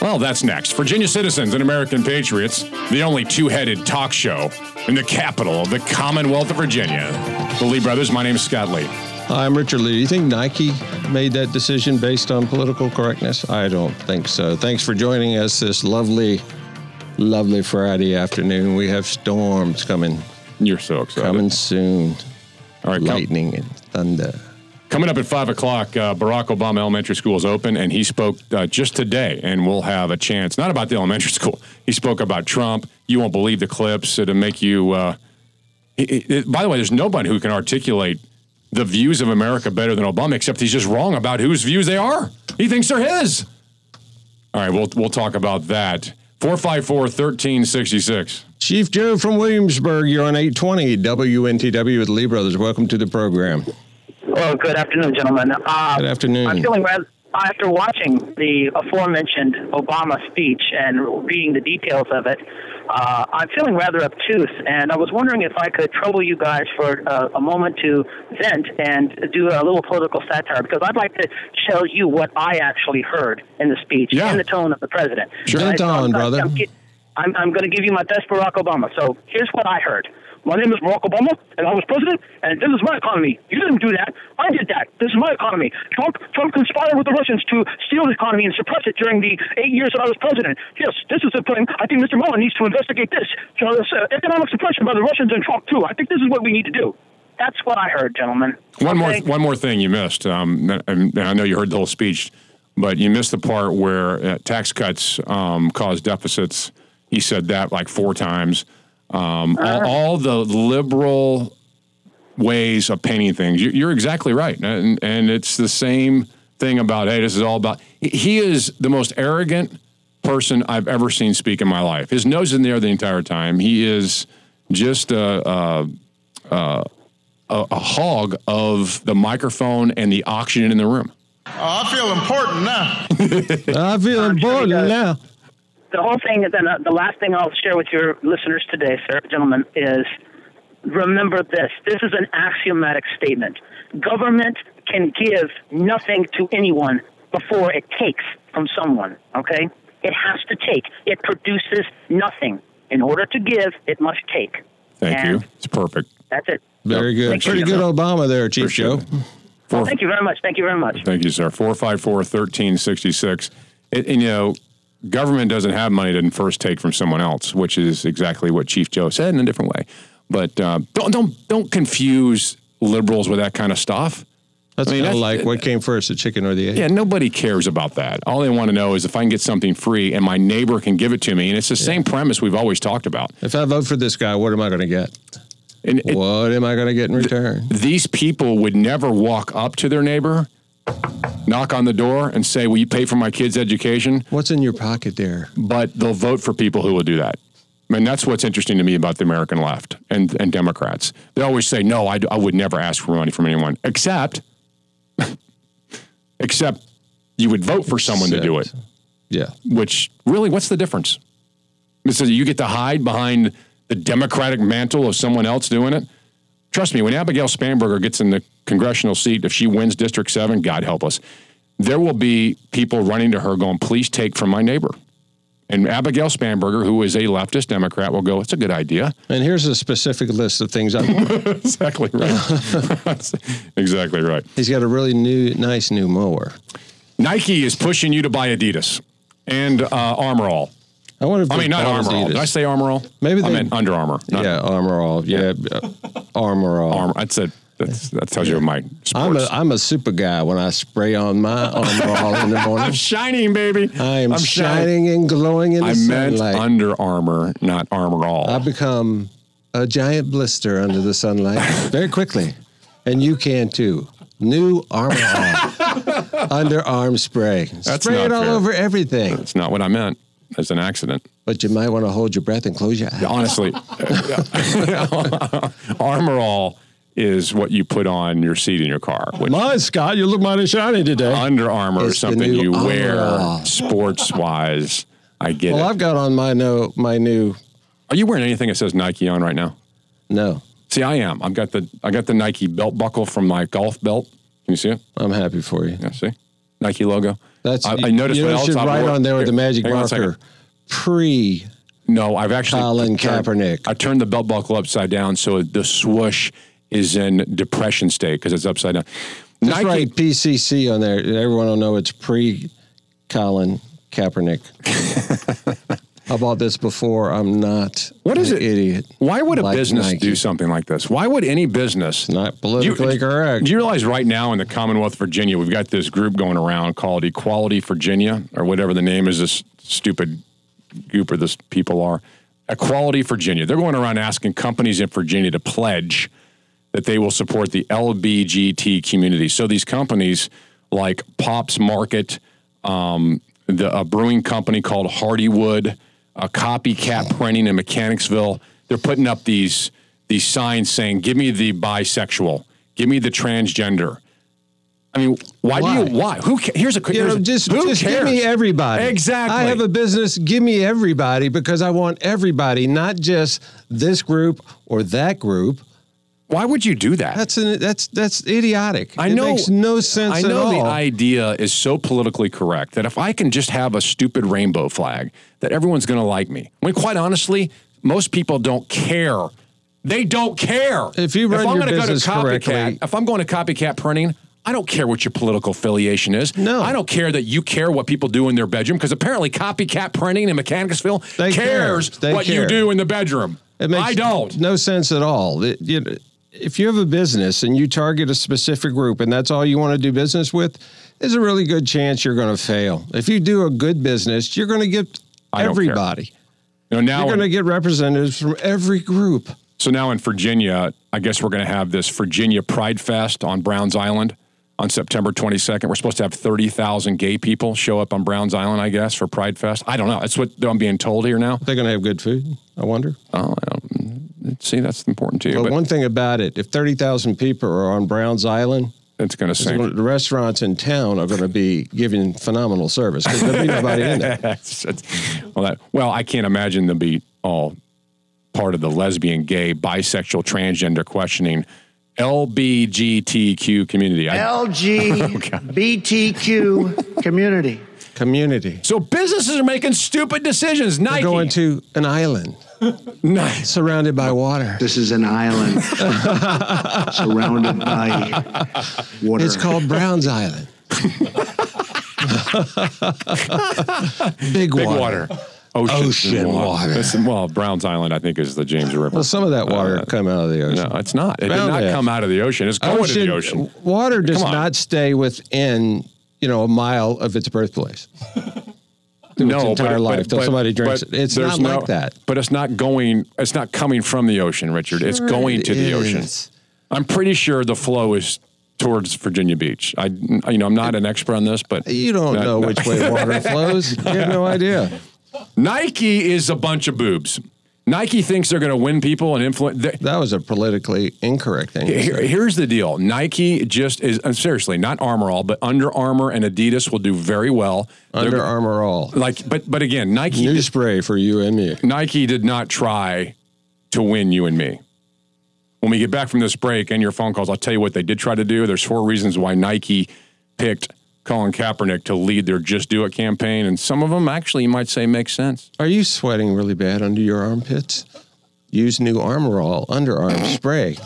Well, that's next. Virginia Citizens and American Patriots, the only two-headed talk show in the capital of the Commonwealth of Virginia. The Lee Brothers. My name is Scott Lee. I'm Richard Lee. Do you think Nike made that decision based on political correctness? I don't think so. Thanks for joining us this lovely, lovely Friday afternoon. We have storms coming. You're so excited. Coming soon. All right, come- lightning and thunder. Coming up at five o'clock, uh, Barack Obama Elementary School is open, and he spoke uh, just today, and we'll have a chance. Not about the elementary school. He spoke about Trump. You won't believe the clips. It'll make you. Uh, it- it- by the way, there's nobody who can articulate the views of America better than Obama, except he's just wrong about whose views they are. He thinks they're his. All right, we'll we'll talk about that. 454 1366. Chief Joe from Williamsburg, you're on 820 WNTW with Lee Brothers. Welcome to the program. Well, good afternoon, gentlemen. Uh, Good afternoon. I'm feeling rather, after watching the aforementioned Obama speech and reading the details of it, uh, I'm feeling rather obtuse, and I was wondering if I could trouble you guys for uh, a moment to vent and do a little political satire, because I'd like to tell you what I actually heard in the speech Yeah. in the tone of the president. Sure. Right? Vent So I'm- on, brother. I'm, I'm, I'm going to give you my best Barack Obama. So here's what I heard. My name is Barack Obama, and I was president, and this is my economy. You didn't do that. I did that. This is my economy. Trump, Trump conspired with the Russians to steal the economy and suppress it during the eight years that I was president. Yes, this is the thing. I think Mr. Mueller needs to investigate this. Know, this uh, economic suppression by the Russians and Trump, too. I think this is what we need to do. That's what I heard, gentlemen. One more, Okay? one more thing you missed. Um, and and I know you heard the whole speech, but you missed the part where uh, tax cuts um, cause deficits. He said that like four times. Um, all, all the liberal ways of painting things. You, you're exactly right, and and it's the same thing about hey, this is all about. he- He is the most arrogant person I've ever seen speak in my life. His nose is in the air the entire time. He is just a. a, a a, a hog of the microphone and the oxygen in the room. Oh, I feel important now. I feel important now. The whole thing, then uh, the last thing I'll share with your listeners today, sir, gentlemen, is remember this. This is an axiomatic statement. Government can give nothing to anyone before it takes from someone. Okay. It has to take. It produces nothing. In order to give, it must take. Thank And you. It's perfect. That's it. Very good. Thank you. Pretty good Obama there, Chief Joe. Well, thank you very much. Thank you very much. Thank you, sir. 454 1366. And, you know, government doesn't have money to first take from someone else, which is exactly what Chief Joe said in a different way. But uh, don't, don't, don't confuse liberals with that kind of stuff. That's I mean, that's- like what came first, the chicken or the egg? Yeah, nobody cares about that. All they want to know is if I can get something free and my neighbor can give it to me. And it's the same premise we've always talked about. If I vote for this guy, what am I going to get? And what am I going to get in return? These people would never walk up to their neighbor, knock on the door, and say, Will you pay for my kid's education? What's in your pocket there? But they'll vote for people who will do that. I mean, that's what's interesting to me about the American left and, and Democrats. They always say, No, I, I would never ask for money from anyone, except, except you would vote for someone to do it. Yeah. Which really, what's the difference? Says you get to hide behind the Democratic mantle of someone else doing it. Trust me, when Abigail Spanberger gets in the congressional seat, if she wins District 7, God help us, there will be people running to her going, please take from my neighbor. And Abigail Spanberger, who is a leftist Democrat, will go, it's a good idea. And here's a specific list of things I exactly right. exactly right. He's got a really new, nice new mower. Nike is pushing you to buy Adidas and uh, Armor All. I wonder if I mean, not call Armor All. Did I say Armor All? Maybe I they- meant Under Armour. not- yeah, Armor All. Yeah, uh, Armor All. Armor. That's that tells you my I'm a, sports. I'm a super guy when I spray on my Armor All in the morning. I'm shining, baby. I am I'm shining and glowing in the I meant. Under Armour, not Armor All. I become a giant blister under the sunlight very quickly, and you can too. New Armor All underarm spray. That's spray it all fair. over everything. That's not what I meant. As an accident. But you might want to hold your breath and close your eyes. Honestly, Armor All is what you put on your seat in your car. Which My Scott, you look mighty shiny today. Under Armour is something new you Armor wear All. sports wise. I get Well, it. Well, I've got on my no my new. Are you wearing anything that says Nike on right now? No. See, I am. I've got the I got the Nike belt buckle from my golf belt. Can you see it? I'm happy for you. Yeah, see, Nike logo. That's I, you, I noticed you know, should write on there with the magic hang on a second. marker. Pre. No, I've actually Colin turned- Kaepernick. I turned the belt buckle upside down so the swoosh is in depression state because it's upside down. Just Nike, write PCC on there. Everyone will know it's pre Colin Kaepernick. I bought this before. I'm not What is an it? idiot. Why would a like business Nike. do something like this? Why would any business? Not politically correct. Do you realize right now in the Commonwealth of Virginia, we've got this group going around called Equality Virginia, or whatever the name is, this stupid group or this people are. Equality Virginia. They're going around asking companies in Virginia to pledge that they will support the LBGT community. So these companies like Pops Market, um, the a brewing company called Hardywood, a copycat printing in Mechanicsville, they're putting up these these signs saying, "Give me the bisexual, give me the transgender." I mean, why, Why? do you? Why? Who? Ca- here's a You know, just, who just give me everybody. Exactly. I have a business. Give me everybody because I want everybody, not just this group or that group. Why would you do that? That's an, that's that's idiotic. I it know makes no sense I know the idea is so politically correct that if I can just have a stupid rainbow flag, that everyone's going to like me. Mean, quite honestly, most people don't care. They don't care. If you run I'm your business go to copycat, correctly- if I'm going to copycat printing. I don't care what your political affiliation is. No. I don't care that you care what people do in their bedroom because apparently copycat printing in Mechanicsville They care. cares They what you do in the bedroom. It makes I don't. no sense at all. It- you know, if you have a business and you target a specific group and that's all you want to do business with, there's a really good chance you're going to fail. If you do a good business, you're going to get I don't care. everybody. You know, now you're going to get representatives from every group. So now in Virginia, I guess we're going to have this Virginia Pride Fest on Browns Island on September 22nd. We're supposed to have 30,000 gay people show up on Browns Island, I guess, for Pride Fest. I don't know. That's what I'm being told here now. They're going to have good food. I wonder. Oh, I don't, see, that's important to you. But, But, one thing about it, if 30,000 people are on Browns Island, it's going to sink. the restaurants in town are going to be giving phenomenal service because there'll be nobody in there. Well, that, well, I can't imagine them be all part of the lesbian, gay, bisexual, transgender questioning LBGTQ community. I, LGBTQ community. Community. So businesses are making stupid decisions. We're going to an island nice. surrounded by water. This is an island surrounded by water. It's called Brown's Island. Big, Big water. water. Ocean, Ocean water. Listen, well, Browns Island, I think, is the James River. Well, some of that water Uh, come out of the ocean. No, it's not. It did not to. come out of the ocean. It's going to the ocean. Water does not stay within, you know, a mile of its birthplace. Through its entire life till somebody drinks it. It's not no- like that. But it's not going. It's not coming from the ocean, Richard. it's going it to the ocean. I'm pretty sure the flow is towards Virginia Beach. I, you know, I'm not an expert on this, but You don't Not- know no. which way water flows. You have no idea. Nike is a bunch of boobs. Nike thinks they're going to win people and influence. That was a politically incorrect thing. Here- here's the deal. Nike just is uh, seriously not Armor All, but Under Armour and Adidas will do very well. Under They're- Armour all. like, but but again, Nike New spray for you and me. Nike did not try to win you and me. When we get back from this break and your phone calls, I'll tell you what they did try to do. There's four reasons why Nike picked Colin Kaepernick to lead their Just Do It campaign, and some of them actually you might say make sense. Are you sweating really bad under your armpits? Use new Armor All underarm spray.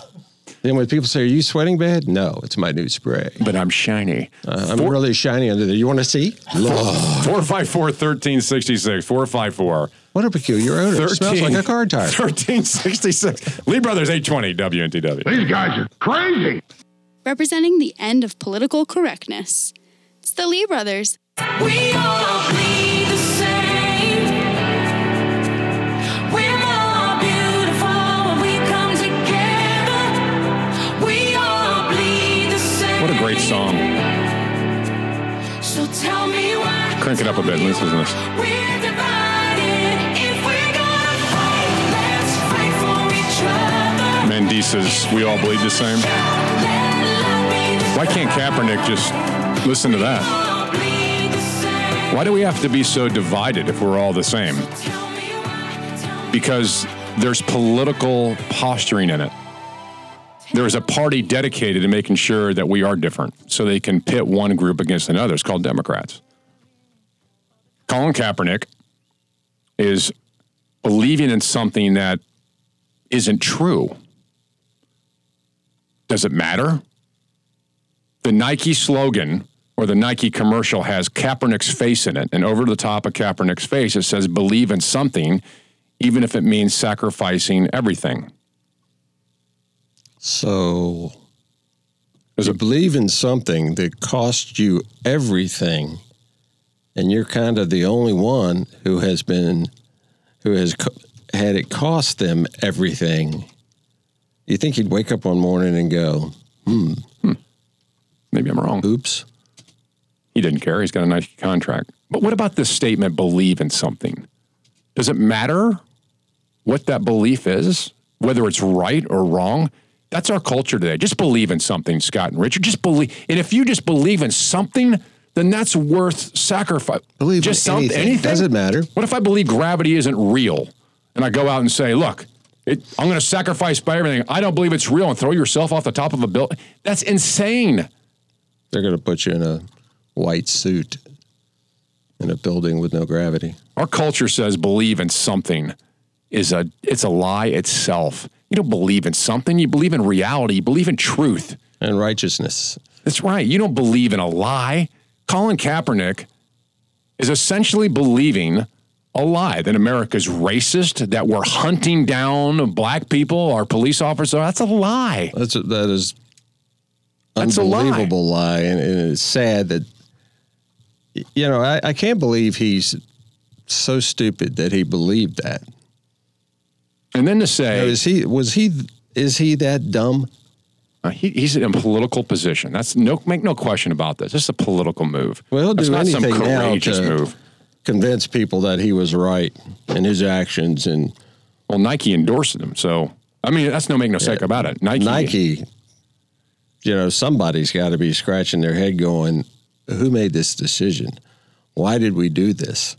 Then when people say, "Are you sweating bad?" No, it's my new spray. But I'm shiny. Uh, I'm really shiny under there. You want to see? Lord, 454 1366. 454 what a peculiar odor! It smells like a car tire. 1366. Lee Brothers 820 WNTW. These guys are crazy. Representing the end of political correctness. It's the Lee brothers. We all bleed the same. We're more beautiful when we come together. We all bleed the same. What a great song. So tell me why. Crank it up a bit. Listen to this. We're divided. If we're gonna fight, let's fight for each. Mandisa's We All Bleed the Same. Why can't Kaepernick just listen to that? Why do we have to be so divided if we're all the same? Because there's political posturing in it. There is a party dedicated to making sure that we are different so they can pit one group against another. It's called Democrats. Colin Kaepernick is believing in something that isn't true. Does it matter? The Nike slogan or the Nike commercial has Kaepernick's face in it. And over the top of Kaepernick's face, it says, believe in something, even if it means sacrificing everything. So, you believe in something that costs you everything, and you're kind of the only one who has been, who has co- had it cost them everything. You think he'd wake up one morning and go, hmm, Maybe I'm wrong. oops. He didn't care. He's got a Nike contract. But what about this statement, believe in something? Does it matter what that belief is, whether it's right or wrong? That's our culture today. Just believe in something, Scott and Richard. Just believe. And if you just believe in something, then that's worth sacrifice. Believe in just some- anything. Doesn't matter. What if I believe gravity isn't real? And I go out and say, look, it, I'm going to sacrifice by everything. I don't believe it's real and throw yourself off the top of a building. That's insane. They're going to put you in a white suit in a building with no gravity. Our culture says believe in something is a it's a lie itself. You don't believe in something, you believe in reality, you believe in truth. And righteousness. That's right. You don't believe in a lie. Colin Kaepernick is essentially believing a lie that America's racist, that we're hunting down black people, our police officers. That's a lie. That's a, that is That's a lie. unbelievable lie, and it's sad that you know I, I can't believe he's so stupid that he believed that. And then to say, Now, is he was he is he that dumb? Uh, he, he's in a political position. That's no make no question about this. This is a political move. Well, do not some courageous to move. convince people that he was right in his actions and Well, Nike endorsed him, so I mean that's no make no mistake about it. Nike, Nike. You know, somebody's got to be scratching their head, going, "Who made this decision? Why did we do this?"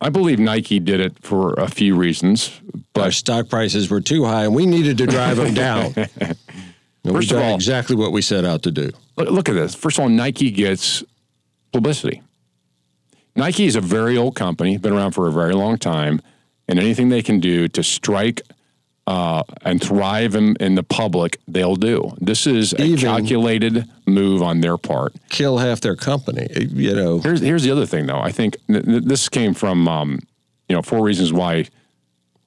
I believe Nike did it for a few reasons. Our stock prices were too high, and we needed to drive them down. First of all- exactly what we set out to do. Look, look at this. First of all, Nike gets publicity. Nike is a very old company, been around for a very long time, and anything they can do to strike uh, and thrive in, in the public, they'll do. This is a Even- calculated move on their part. Kill half their company. You know, Here's here's the other thing, though. I think th- th- this came from um, you know four reasons why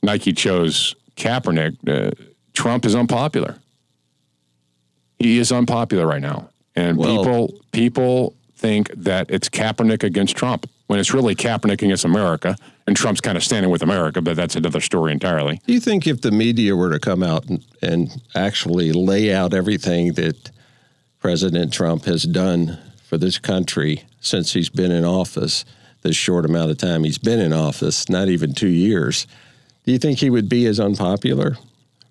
Nike chose Kaepernick. Uh, Trump is unpopular. He is unpopular right now, and Well- people people think that it's Kaepernick against Trump when it's really Kaepernick against America, and Trump's kind of standing with America. But that's another story entirely. Do you think if the media were to come out and, and actually lay out everything that President Trump has done for this country since he's been in office, this short amount of time he's been in office, not even two years, do you think he would be as unpopular?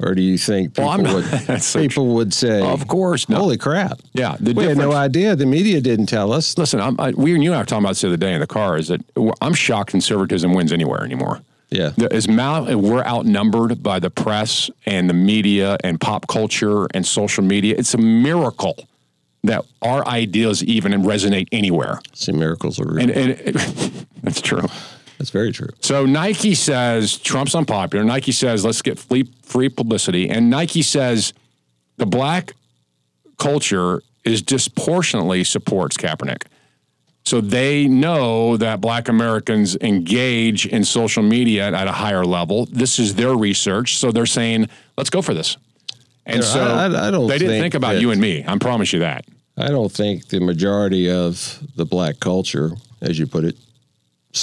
Or do you think people, Well, would, so would say, Of course, no. holy crap. Yeah, we had no idea. The media didn't tell us. Listen, I'm, I, we and you and I were talking about this the other day in the car. Is that I'm shocked conservatism wins anywhere anymore. Yeah. As mal- we're outnumbered by the press and the media and pop culture and social media. It's a miracle that our ideas even resonate anywhere. See, miracles are real. And, and it, that's true. That's very true. So Nike says Trump's unpopular. Nike says let's get free, free publicity, and Nike says the black culture is disproportionately supports Kaepernick. So they know that black Americans engage in social media at a higher level. This is their research. So they're saying, let's go for this. And so I- I- I don't they didn't think think about that- you and me. I promise you that. I don't think the majority of the black culture, as you put it,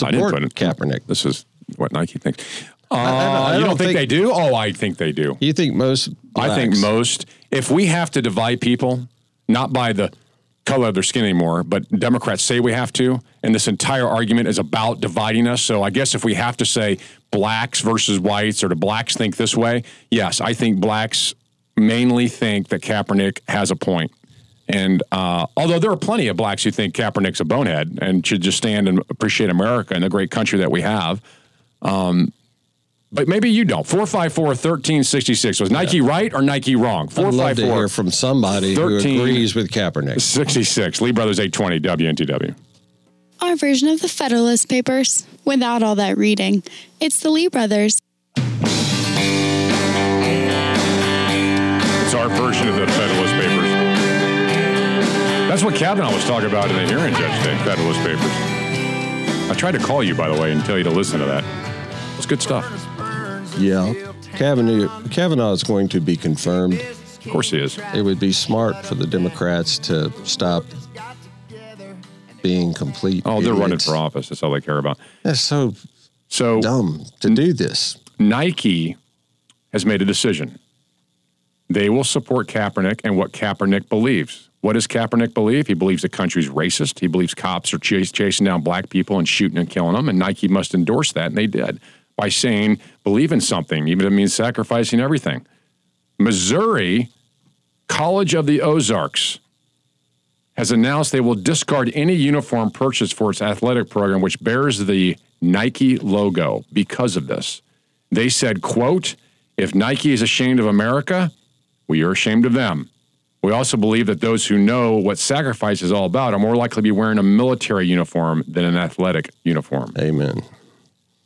I didn't support put it. Kaepernick. This is what Nike thinks. Uh, I- I you don't don't think, think- they do? Oh, I think they do. You think most? I think most. If we have to divide people, not by the color of their skin anymore, but Democrats say we have to, and this entire argument is about dividing us. So I guess if we have to say blacks versus whites, or do blacks think this way? Yes, I think blacks mainly think that Kaepernick has a point. And uh, although there are plenty of blacks who think Kaepernick's a bonehead and should just stand and appreciate America and the great country that we have, um, but maybe you don't. 454 1366. Was Nike right or Nike wrong? 454 I'd love to hear from somebody who agrees with Kaepernick. 66. Lee Brothers 820 WNTW. Our version of the Federalist Papers, without all that reading. It's the Lee brothers. It's our version of the Federalist Papers. That's what Kavanaugh was talking about in the hearing yesterday, Federalist Papers. I tried to call you, by the way, and tell you to listen to that. It's good stuff. Yeah, Kavanaugh, Kavanaugh is going to be confirmed. Of course he is. It would be smart for the Democrats to stop being complete. Oh, they're running for office. That's all they care about. That's so So dumb to do this. Nike has made a decision. They will support Kaepernick and what Kaepernick believes. What does Kaepernick believe? He believes the country's racist. He believes cops are chas- chasing down black people and shooting and killing them. And Nike must endorse that. And they did by saying, believe in something, even if it means sacrificing everything. Missouri College of the Ozarks has announced they will discard any uniform purchased for its athletic program which bears the Nike logo because of this. They said, quote, if Nike is ashamed of America, we are ashamed of them. We also believe that those who know what sacrifice is all about are more likely to be wearing a military uniform than an athletic uniform. Amen.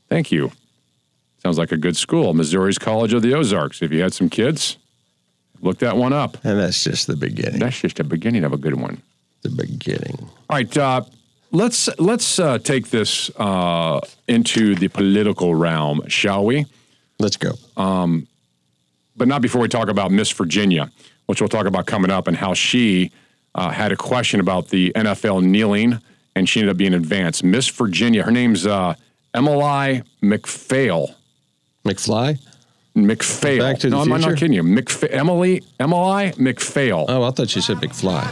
Thank you. Sounds like a good school, Missouri's College of the Ozarks. If you had some kids, look that one up. And that's just the beginning. That's just the beginning of a good one. The beginning. All right, uh, let's let's uh, take this uh, into the political realm, shall we? Let's go. Um, but not before we talk about Miss Virginia, which we'll talk about coming up, and how she uh, had a question about the NFL kneeling, and she ended up being advanced. Miss Virginia, her name's uh, Emili McPhail. McFly? McPhail. Back to the no, I'm not kidding you. McPha- Emili Emili McPhail. Oh, I thought you said McFly.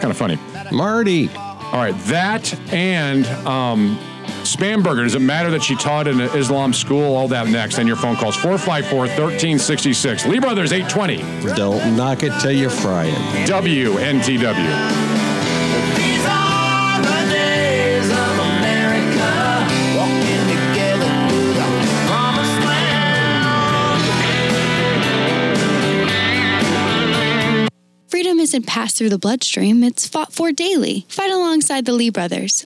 Kind of funny. Marty. All right, that and um, Spanberger. Does it matter that she taught in an Islam school? All that next. And your phone calls 454 1366. Lee Brothers 820. Don't knock it till you fry it. WNTW. These are the days of America, walking together through the promised land. Freedom isn't passed through the bloodstream, it's fought for daily. Fight alongside the Lee brothers.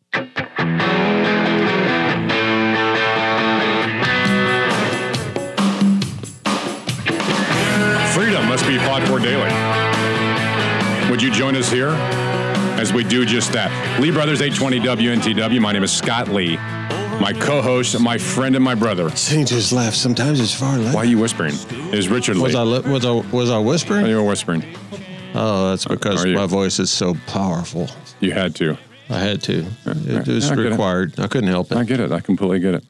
454 Daily. Would you join us here as we do just that? Lee Brothers 820 WNTW. My name is Scott Lee. My co-host, my friend, and my brother. He just laughs. Sometimes it's far left. Why are you whispering? Is Richard Lee? Was I, li- was I was I whispering? you were whispering. Oh, that's because my voice is so powerful. You had to. I had to. It was I get it. required. I couldn't help it. I get it. I completely get it.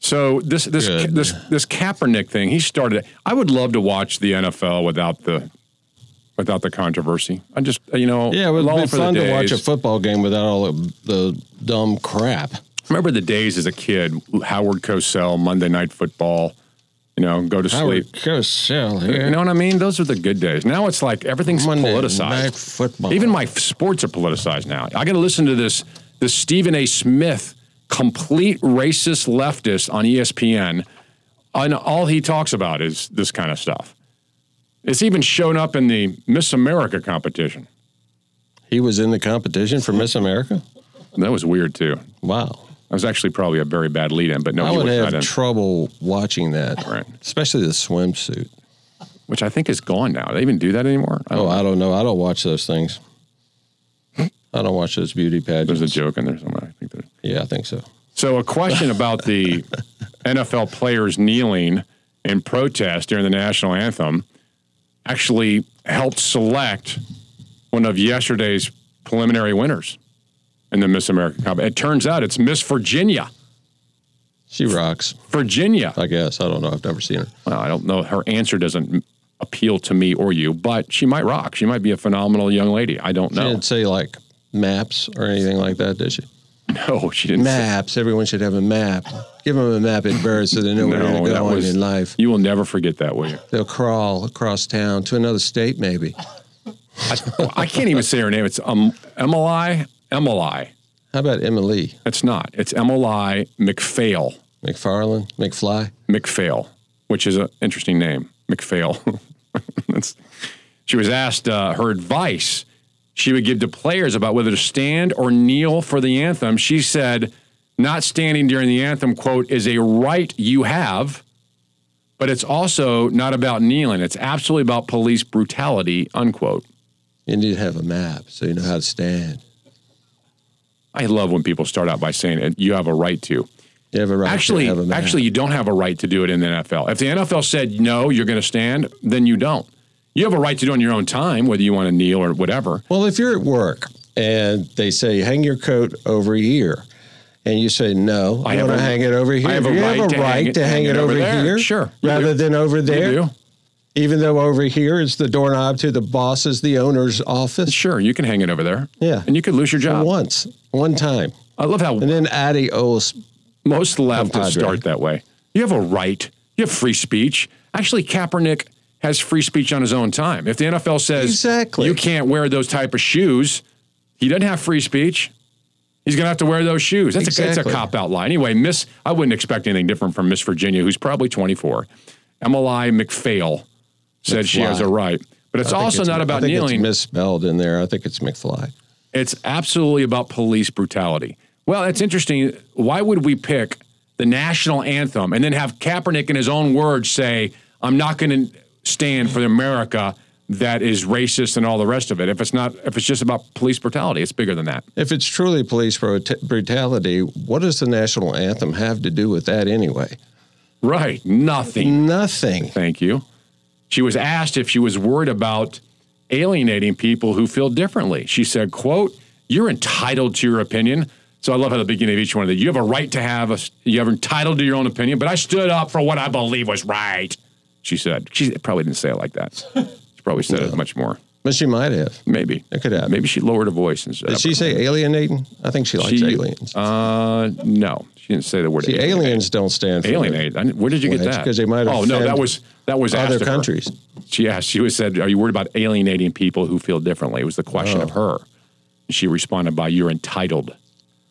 So this this Good. this this Kaepernick thing, he started. I would love to watch the NFL without the without the controversy. I just you know Yeah, it would be fun to watch a football game without all the, the dumb crap. Remember the days as a kid, Howard Cosell, Monday Night Football. You know, go to sleep. Howard sleep. Cosell here. You know what I mean? Those are the good days. Now it's like everything's Monday politicized. Night Football. Even my sports are politicized now. I got to listen to this this Stephen A. Smith, complete racist leftist on ESPN, and all he talks about is this kind of stuff. It's even shown up in the Miss America competition. He was in the competition for Miss America. That was weird too. Wow. I was actually probably a very bad lead-in, but no, I he would was have in. trouble watching that, Right. especially the swimsuit. which I think is gone now. They even do that anymore. I Oh, know. I don't know. I don't watch those things. I don't watch those beauty pageants. There's a joke in there somewhere. I think there's. Yeah, I think so. So, a question about the NFL players kneeling in protest during the national anthem actually helped select one of yesterday's preliminary winners in the Miss America competition. It turns out it's Miss Virginia. She rocks. Virginia. I guess. I don't know. I've never seen her. Well, I don't know. Her answer doesn't appeal to me or you, but she might rock. She might be a phenomenal young lady. I don't She know. didn't say like maps or anything like that, did she? No, she didn't. say- Maps. Everyone should have a map. Give them a map at birth so they know where No, they're going was- in life. You will never forget that, will you? They'll crawl across town to another state, maybe. I, I can't even say her name. It's um, Emili. Emili. How about Emili It's not. It's Emili McPhail. McFarland, McFly? McPhail, which is an interesting name. McPhail. That's- she was asked uh, her advice she would give to players about whether to stand or kneel for the anthem. She said, not standing during the anthem, quote, is a right you have, but it's also not about kneeling. It's absolutely about police brutality, unquote. You need to have a map so you know how to stand. I love when people start out by saying it, you have a right to. You have a right actually, to have a map. actually, you don't have a right to do it in the NFL. If the NFL said no, you're going to stand, then you don't. You have a right to do it on your own time, whether you want to kneel or whatever. Well, if you're at work and they say hang your coat over here, and you say no, I I want to hang it over here. I have a you right have a to hang right it- to hang it over, there. here, Sure, rather do. than over there. do. Even though over here is the doorknob to the boss's, the owner's office. Sure, you can hang it over there. Yeah, and you could lose your job once, one time. I love how And then adios. most leftists start that way. You have a right. You have free speech. Actually, Kaepernick has free speech on his own time. If the NFL says Exactly. you can't wear those type of shoes, he doesn't have free speech. He's going to have to wear those shoes. That's a, a cop out lie. Anyway, Miss, I wouldn't expect anything different from Miss Virginia, who's probably 24. Emili McPhail said she has a right, but it's I also not I about think kneeling. It's misspelled in there. I think it's McFly. It's absolutely about police brutality. Well, it's interesting. Why would we pick the national anthem and then have Kaepernick in his own words say, I'm not going to stand for America that is racist and all the rest of it? If it's not, if it's just about police brutality, it's bigger than that. If it's truly police brut- brutality, what does the national anthem have to do with that anyway? Right. Nothing. Nothing. Thank you. She was asked if she was worried about alienating people who feel differently. She said, quote, you're entitled to your opinion. So I love how the beginning of each one of these, you have a right to have a, you have entitled to your own opinion, but I stood up for what I believe was right. She said, she probably didn't say it like that. She probably said it much more. But she might have. Maybe. It could have. Maybe she lowered her voice and said, Did she say alienating? I think she likes She- aliens. Uh, no, she didn't say the word See, aliens don't stand for alienate. Where did you get Well, that? because they might Oh no, that was that was other asked of her. countries. She asked. She was said, "Are you worried about alienating people who feel differently?" It was the question Oh. of her. She responded by, "You're entitled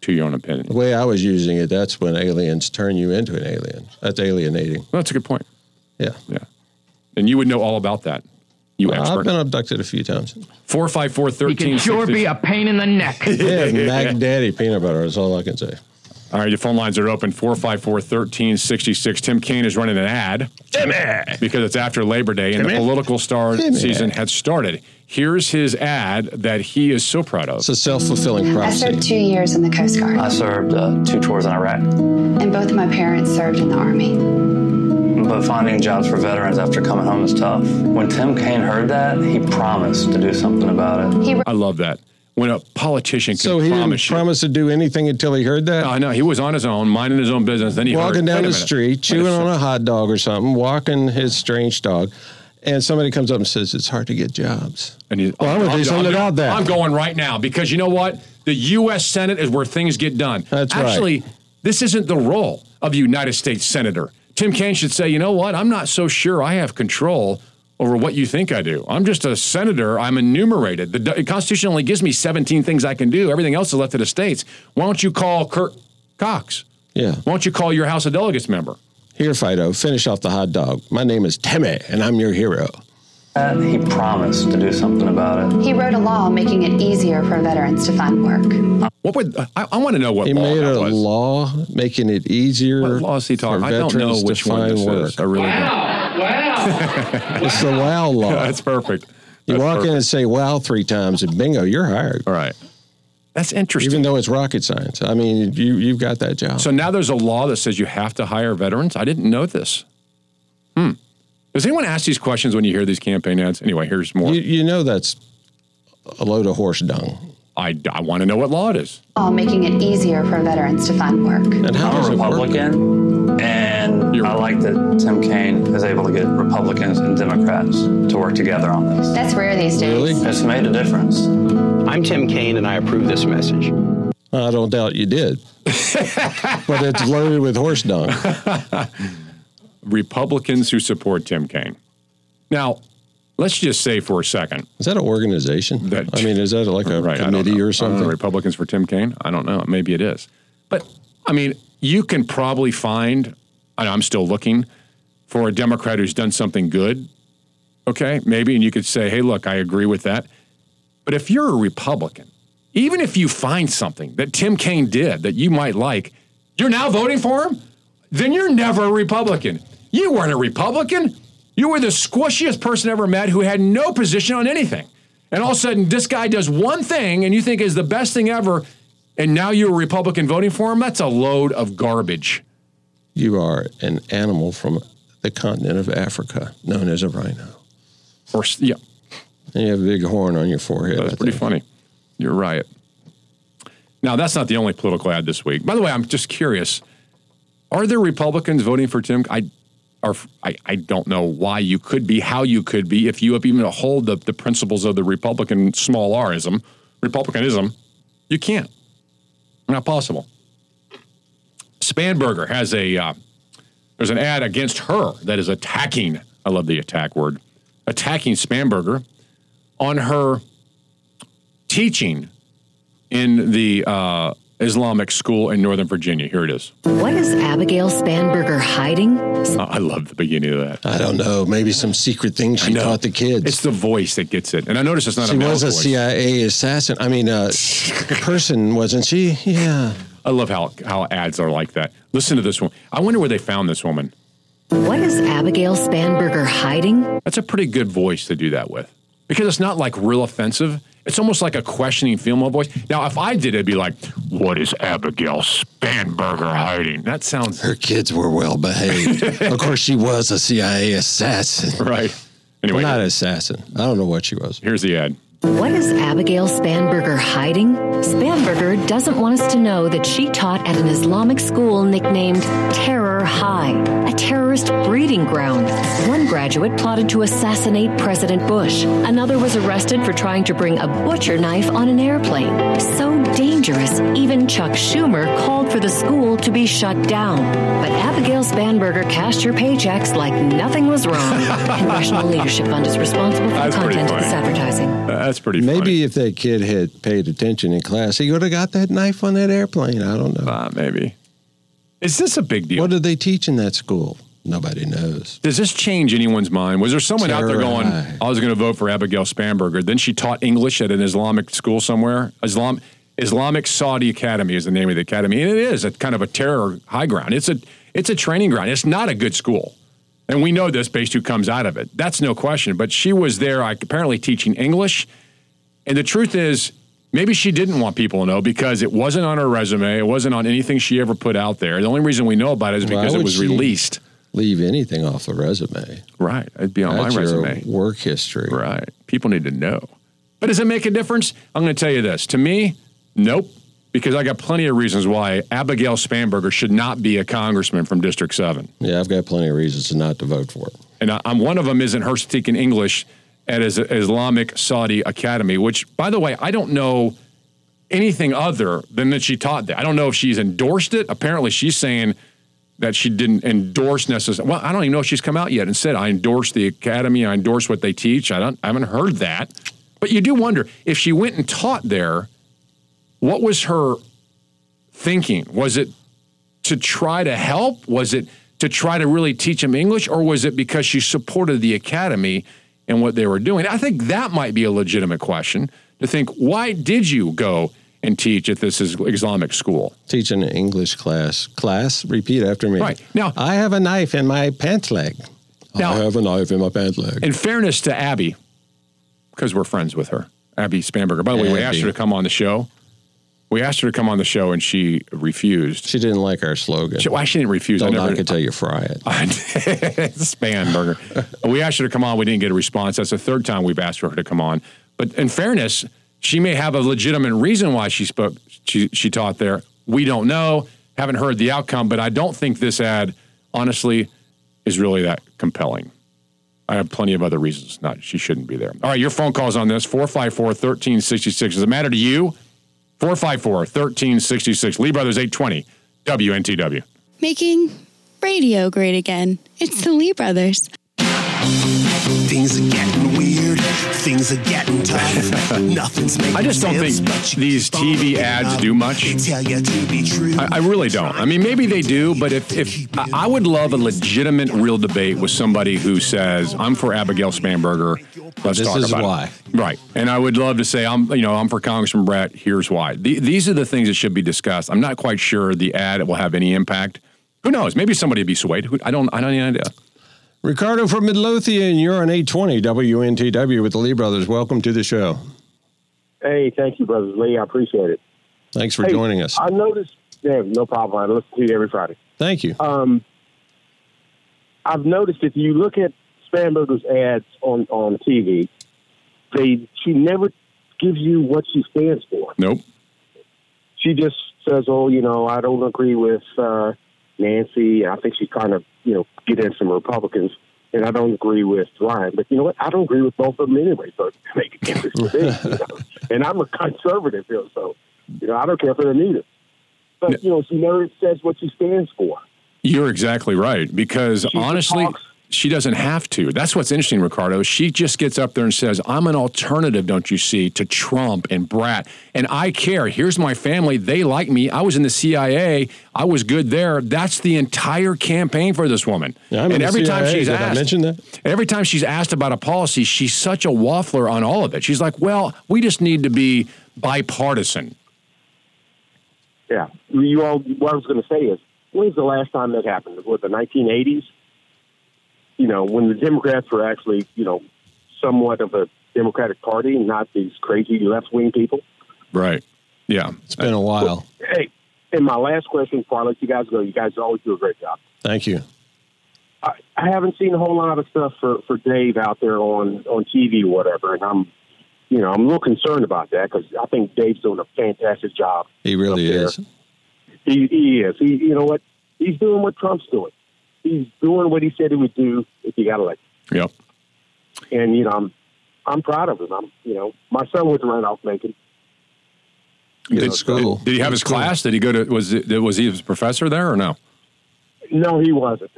to your own opinion." The way I was using it, that's when aliens turn you into an alien. That's alienating. Well, that's a good point. Yeah. Yeah, and you would know all about that. You Well, I've been abducted a few times. Four five four thirteen. He can sure be a pain in the neck. Yeah, Mac Daddy peanut butter is all I can say. All right, your phone lines are open 454 1366. Tim Kaine is running an ad. Timmy! Because it's after Labor Day and the political star Timmy. season has started. Here's his ad that he is so proud of. It's a self fulfilling prophecy. I served two years in the Coast Guard, I served uh, two tours in Iraq. and both of my parents served in the Army. But finding jobs for veterans after coming home is tough. When Tim Kaine heard that, he promised to do something about it. I love that. When a politician can So he didn't promise you. promise to do anything until he heard that? I know. He was on his own, minding his own business. Then he walking heard, down the minute. street, Wait a chewing on a hot dog or something, walking his strange dog, and somebody comes up and says, It's hard to get jobs. And he, Well, I'm gonna do something about that. I'm going right now because you know what? The U.S. Senate is where things get done. That's right. Actually, this isn't the role of a United States Senator. Tim Kaine should say, you know what? I'm not so sure I have control over what you think I do. I'm just a senator. I'm enumerated. The, Constitution only gives me 17 things I can do. Everything else is left to the states. Why don't you call Kirk Cox? Yeah. Why don't you call your House of Delegates member? Here, Fido, finish off the hot dog. My name is Timmy, and I'm your hero. That he promised to do something about it. He wrote a law making it easier for veterans to find work. What would I, I want to know what He law made that a was. law making it easier What law is he for talking? I don't veterans know which to one find this work. is. I really don't. It's the WOW law. That's perfect. You That's walk in and say WOW three times, and bingo, you're hired. All right. That's interesting. Even though it's rocket science. I mean, you, you've got that job. So now there's a law that says you have to hire veterans. I didn't know this. Hmm. Does anyone ask these questions when you hear these campaign ads? Anyway, here's more. you, you know that's a load of horse dung. I, I want to know what law it is. Law making it easier for veterans to find work. And how I'm a it work? Republican, and I like that Tim Kaine is able to get Republicans and Democrats to work together on this. That's rare these days. Really? It's made a difference. I'm Tim Kaine, and I approve this message. I don't doubt you did. but it's loaded with horse dung. Republicans who support Tim Kaine. Now, let's just say for a second. Is that an organization? That- I mean, is that like a Right, committee or something? Republicans for Tim Kaine? I don't know. Maybe it is. But I mean, you can probably find, and I'm still looking for a Democrat who's done something good. Okay, maybe, and you could say, hey, look, I agree with that. But if you're a Republican, even if you find something that Tim Kaine did that you might like, you're now voting for him, then you're never a Republican. You weren't a Republican. You were the squishiest person I ever met who had no position on anything. And all of a sudden, this guy does one thing and you think is the best thing ever, and now you're a Republican voting for him? That's a load of garbage. You are an animal from the continent of Africa, known as a rhino. Or, yeah, And you have a big horn on your forehead. That's I pretty think. funny. You're right. Now, that's not the only political ad this week. By the way, I'm just curious. Are there Republicans voting for Tim? I, are, I, I don't know why you could be, how you could be, if you even hold the, the principles of the Republican small rism, Republicanism, you can't. Not possible. Spanberger has a, uh, there's an ad against her that is attacking, I love the attack word, attacking Spanberger on her teaching in the uh, Islamic school in Northern Virginia. Here it is. What is Abigail Spanberger hiding? Oh, I love the beginning of that. I don't know. Maybe some secret thing she know. taught the kids. It's the voice that gets it. And I notice it's not she a male voice. She was a voice. CIA assassin. I mean, uh, person, wasn't she? Yeah. I love how, how ads are like that. Listen to this one. I wonder where they found this woman. What is Abigail Spanberger hiding? That's a pretty good voice to do that with because it's not like real offensive. It's almost like a questioning female voice. Now, if I did, it'd be like, What is Abigail Spanberger hiding? That sounds. Her kids were well behaved. of course, she was a CIA assassin. Right. Anyway, Not an assassin. I don't know what she was. here's the ad. What is Abigail Spanberger hiding? Spanberger doesn't want us to know that she taught at an Islamic school nicknamed Terror High, a terrorist breeding ground. One graduate plotted to assassinate President Bush. Another was arrested for trying to bring a butcher knife on an airplane. So dangerous, even Chuck Schumer called for the school to be shut down. But Abigail Spanberger cashed her paychecks like nothing was wrong. Congressional Leadership Fund is responsible for That's the content of this advertising. That's pretty Maybe funny. if that kid had paid attention in class, he would have got that knife on that airplane. I don't know. Uh, maybe. Is this a big deal? What do they teach in that school? Nobody knows. Does this change anyone's mind? Was there someone out there going. I was going to vote for Abigail Spanberger? Then she taught English at an Islamic school somewhere. Islam, Islamic Saudi Academy is the name of the academy, and it is a kind of a terror high ground. It's a it's a training ground. It's not a good school, and we know this based who comes out of it. That's no question. But she was there, like, apparently teaching English, and the truth is, maybe she didn't want people to know because it wasn't on her resume. It wasn't on anything she ever put out there. The only reason we know about it is because it was released. Leave anything off the resume. Right. It'd be on That's my your resume. work history. Right. People need to know. But does it make a difference? I'm going to tell you this. To me, nope. Because I got plenty of reasons why Abigail Spanberger should not be a congressman from District 7. Yeah, I've got plenty of reasons not to vote for it. And I, I'm one of them isn't her speaking English at his Islamic Saudi Academy, which, by the way, I don't know anything other than that she taught there. I don't know if she's endorsed it. Apparently, she's saying that she didn't endorse necessarily. Well, I don't even know if she's come out yet and said I endorse the academy. I endorse what they teach. I don't. I haven't heard that. But you do wonder if she went and taught there. What was her thinking? Was it to try to help? Was it to try to really teach them English, or was it because she supported the academy and what they were doing? I think that might be a legitimate question to think. Why did you go and teach at this Islamic school? Teaching an English class. Class, repeat after me. Right. Now- I have a knife in my pant leg. Now- I have a knife in my pant leg. In fairness to Abby, because we're friends with her, Abby Spanberger. By the way, we asked her to come on the show. We asked her to come on the show, and she refused. She didn't like our slogan. She, why she didn't refuse? Don't I never, knock it till you fry it. I, span burger. we asked her to come on. We didn't get a response. That's the third time we've asked for her to come on. But in fairness, she may have a legitimate reason why she spoke. She she taught there. We don't know. Haven't heard the outcome. But I don't think this ad, honestly, is really that compelling. I have plenty of other reasons not she shouldn't be there. All right, your phone calls on this 454 1366. Does it matter to you? 454 1366. Lee Brothers 820 WNTW. Making radio great again. It's the Lee Brothers. Things are getting weird. Things are getting tough. Nothing's making I just don't think sense, but these TV ads up. do much. Tell you to be true. I, I really don't. I mean, maybe they do, but if, if I I would love a legitimate, real debate with somebody who says, "I'm for Abigail Spanberger." Let's This talk is about why. it. Right, and I would love to say, "I'm, you know, I'm for Congressman Brat. Here's why." The, these are the things that should be discussed. I'm not quite sure the ad will have any impact. Who knows? Maybe somebody would be swayed. Who- I don't. I don't have any idea. Ricardo from Midlothian, you're on 820 WNTW with the Lee Brothers. Welcome to the show. Hey, thank you, Brothers Lee. I appreciate it. Thanks for Hey, joining us. I noticed, yeah, no problem. I listen to you every Friday. Thank you. Um, I've noticed if you look at Spanberger's ads on, on TV, they she never gives you what she stands for. Nope. She just says, "Oh, you know, I don't agree with uh, Nancy. And I think she's kind of, you know, get in some Republicans, and I don't agree with Ryan. But you know what? I don't agree with both of them anyway. So make a difference to me. You know? And I'm a conservative, here, so you know, I don't care for them either. But you know, she never says what she stands for. You're exactly right because honestly, she doesn't have to. That's what's interesting, Ricardo. She just gets up there and says, "I'm an alternative, don't you see, to Trump and Brat, and I care. Here's my family. They like me. I was in the CIA. I was good there. That's the entire campaign for this woman. Yeah, I'm and the every time she's Did I asked, mention that? every time she's asked about a policy, she's such a waffler on all of it. She's like, "Well, we just need to be bipartisan." Yeah. You all, what I was going to say is, when's the last time that happened? Was it the 1980s? You know, when the Democrats were actually, you know, somewhat of a Democratic Party, not these crazy left wing people. Right. Yeah. It's been a while. Hey, and my last question before I let you guys go, you guys always do a great job. Thank you. I, I haven't seen a whole lot of stuff for, for Dave out there on, on TV or whatever, and I'm, you know, I'm a little concerned about that because I think Dave's doing a fantastic job. He really is. there. is. He, he is. He, you know what? He's doing what Trump's doing. He's doing what he said he would do if he got elected. Yep. And you know, I'm, I'm proud of him. I'm, you know, my son went to Randolph Macon. Did, know, so- Did he have his class? Did he go to? Was it, was he a professor there or no? No, he wasn't.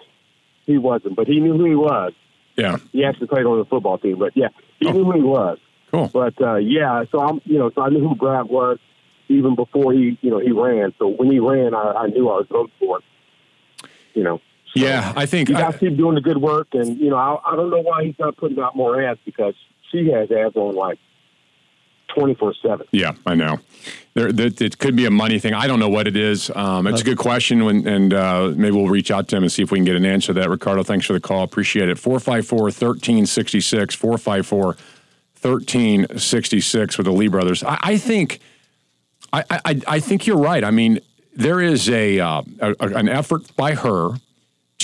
He wasn't, but he knew who he was. Yeah. He actually played on the football team, but yeah, he knew who he was. Cool. But uh, yeah, so I'm, you know, so I knew who Brat was even before he, you know, he ran. So when he ran, I, I knew I was voting for him. You know. Yeah, I think you guys keep doing the good work, and you know, I, I don't know why he's not putting out more ads because she has ads on like twenty four seven. Yeah, I know. There, there, it could be a money thing. I don't know what it is. Um, it's a good question, when, and uh, maybe we'll reach out to him and see if we can get an answer to that. Ricardo, thanks for the call. Appreciate it. 454 1366, 454 1366 with the Lee brothers. I, I think. I, I, I think you're right. I mean, there is a, uh, a an effort by her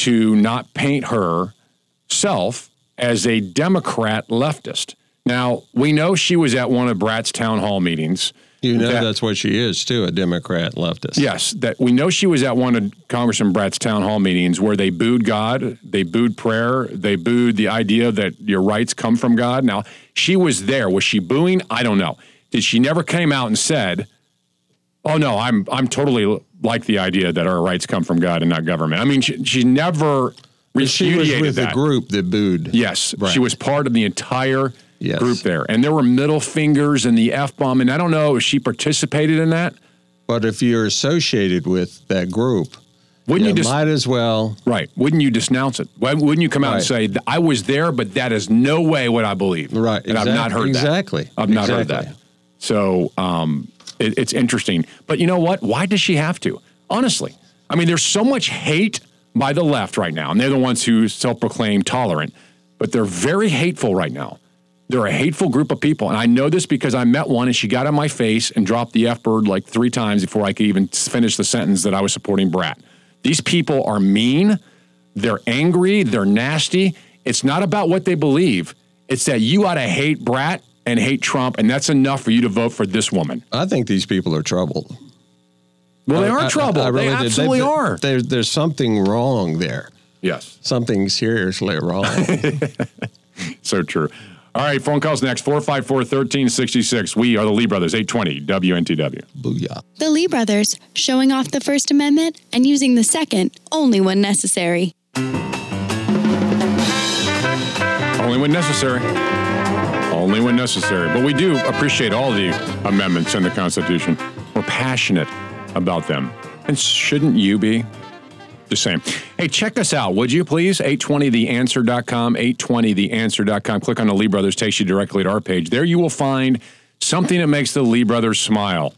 to not paint herself as a Democrat leftist. Now we know she was at one of Brat's town hall meetings. You know that- that's what she is too, a Democrat leftist. Yes, that we know she was at one of Congressman Brat's town hall meetings where they booed God, they booed prayer, they booed the idea that your rights come from God. Now she was there. Was she booing? I don't know. Did she never came out and said, "Oh no, I'm I'm totally like the idea that our rights come from God and not government." I mean, she, she never She was repudiated with the that. group that booed. Yes, Right. she was part of the entire Yes. group there, and there were middle fingers and the f bomb, and I don't know if she participated in that. But if you're associated with that group, Wouldn't you, you just might as well. right? Wouldn't you denounce it? Wouldn't you come out and say, "I was there, but that is no way what I believe"? Right, and I've not heard that. exactly, I've not heard that. So um, it, it's interesting, but you know what? Why does she have to? Honestly, I mean, there's so much hate by the left right now, and they're the ones who self-proclaim tolerant, but they're very hateful right now. They're a hateful group of people. And I know this because I met one and she got on my face and dropped the F word like three times before I could even finish the sentence that I was supporting Brat. These people are mean, they're angry, they're nasty. It's not about what they believe, it's that you ought to hate Brat and hate Trump, and that's enough for you to vote for this woman. I think these people are troubled. Well, they are I- trouble. I really they did. absolutely are. There, there's something wrong there. Yes. Something seriously wrong. So true. All right, phone calls next 454 1366. We are the Lee Brothers, 820 WNTW. Booyah. The Lee brothers, showing off the First Amendment and using the Second only when necessary. Only when necessary. Only when necessary. But we do appreciate all the amendments in the Constitution. We're passionate about them. And shouldn't you be? The same. Hey, check us out, would you please? 820theanswer.com, 820theanswer.com. Click on the Lee Brothers, takes you directly to our page. There you will find something that makes the Lee Brothers smile.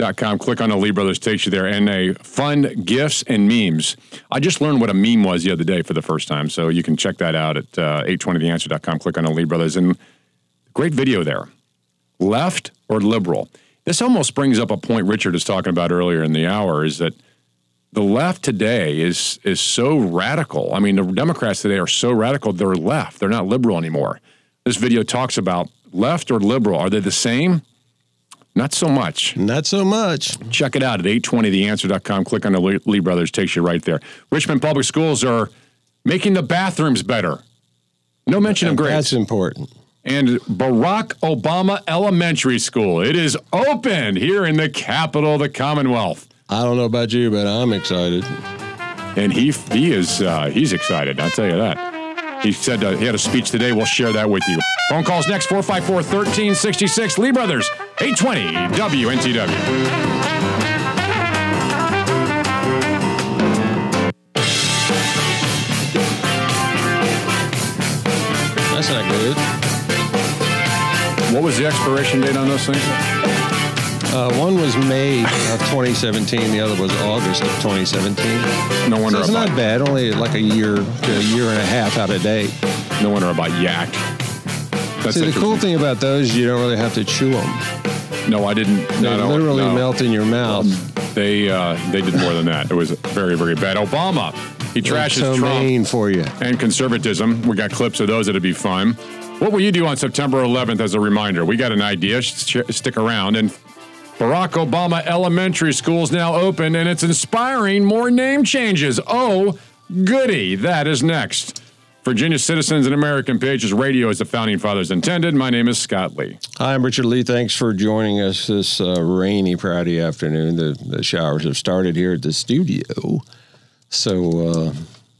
820theanswer.com. Click on the Lee Brothers, takes you there, and a fun gifts and memes. I just learned what a meme was the other day for the first time, so you can check that out at uh, 820theanswer.com. Click on the Lee Brothers, and great video there. Left or liberal? This almost brings up a point Richard was talking about earlier in the hour is that the left today is is so radical. I mean, the Democrats today are so radical, they're left. They're not liberal anymore. This video talks about left or liberal. Are they the same? Not so much. Not so much. Check it out at 820theanswer.com. Click on the Lee Brothers, takes you right there. Richmond Public Schools are making the bathrooms better. No mention of grades. That's important. And Barack Obama Elementary School. It is open here in the capital of the Commonwealth. I don't know about you, but I'm excited. And he he is uh, he's excited. I'll tell you that. He said uh, he had a speech today. We'll share that with you. Phone calls next 454 1366. Lee Brothers, 820 WNTW. That's not good. What was the expiration date on those things? Uh, one was May of 2017. The other was August of 2017. No wonder So it's about not bad. Only like a year to a year and a half out of date. no wonder about yak. That's See, the cool thing about those, you don't really have to chew them. No, I didn't. They no, literally no. melt in your mouth. They uh, they did more than that. It was very very bad. Obama, he trashes so Trump for you. and conservatism. We got clips of those It'd be fun. What will you do on September 11th as a reminder? We got an idea. Sh- stick around. And Barack Obama Elementary School is now open, and it's inspiring more name changes. Oh, goody! That is next. Virginia Citizens and American Pages Radio is the founding fathers intended. My name is Scott Lee. Hi, I'm Richard Lee. Thanks for joining us this uh, rainy Friday afternoon. The, the showers have started here at the studio. So uh,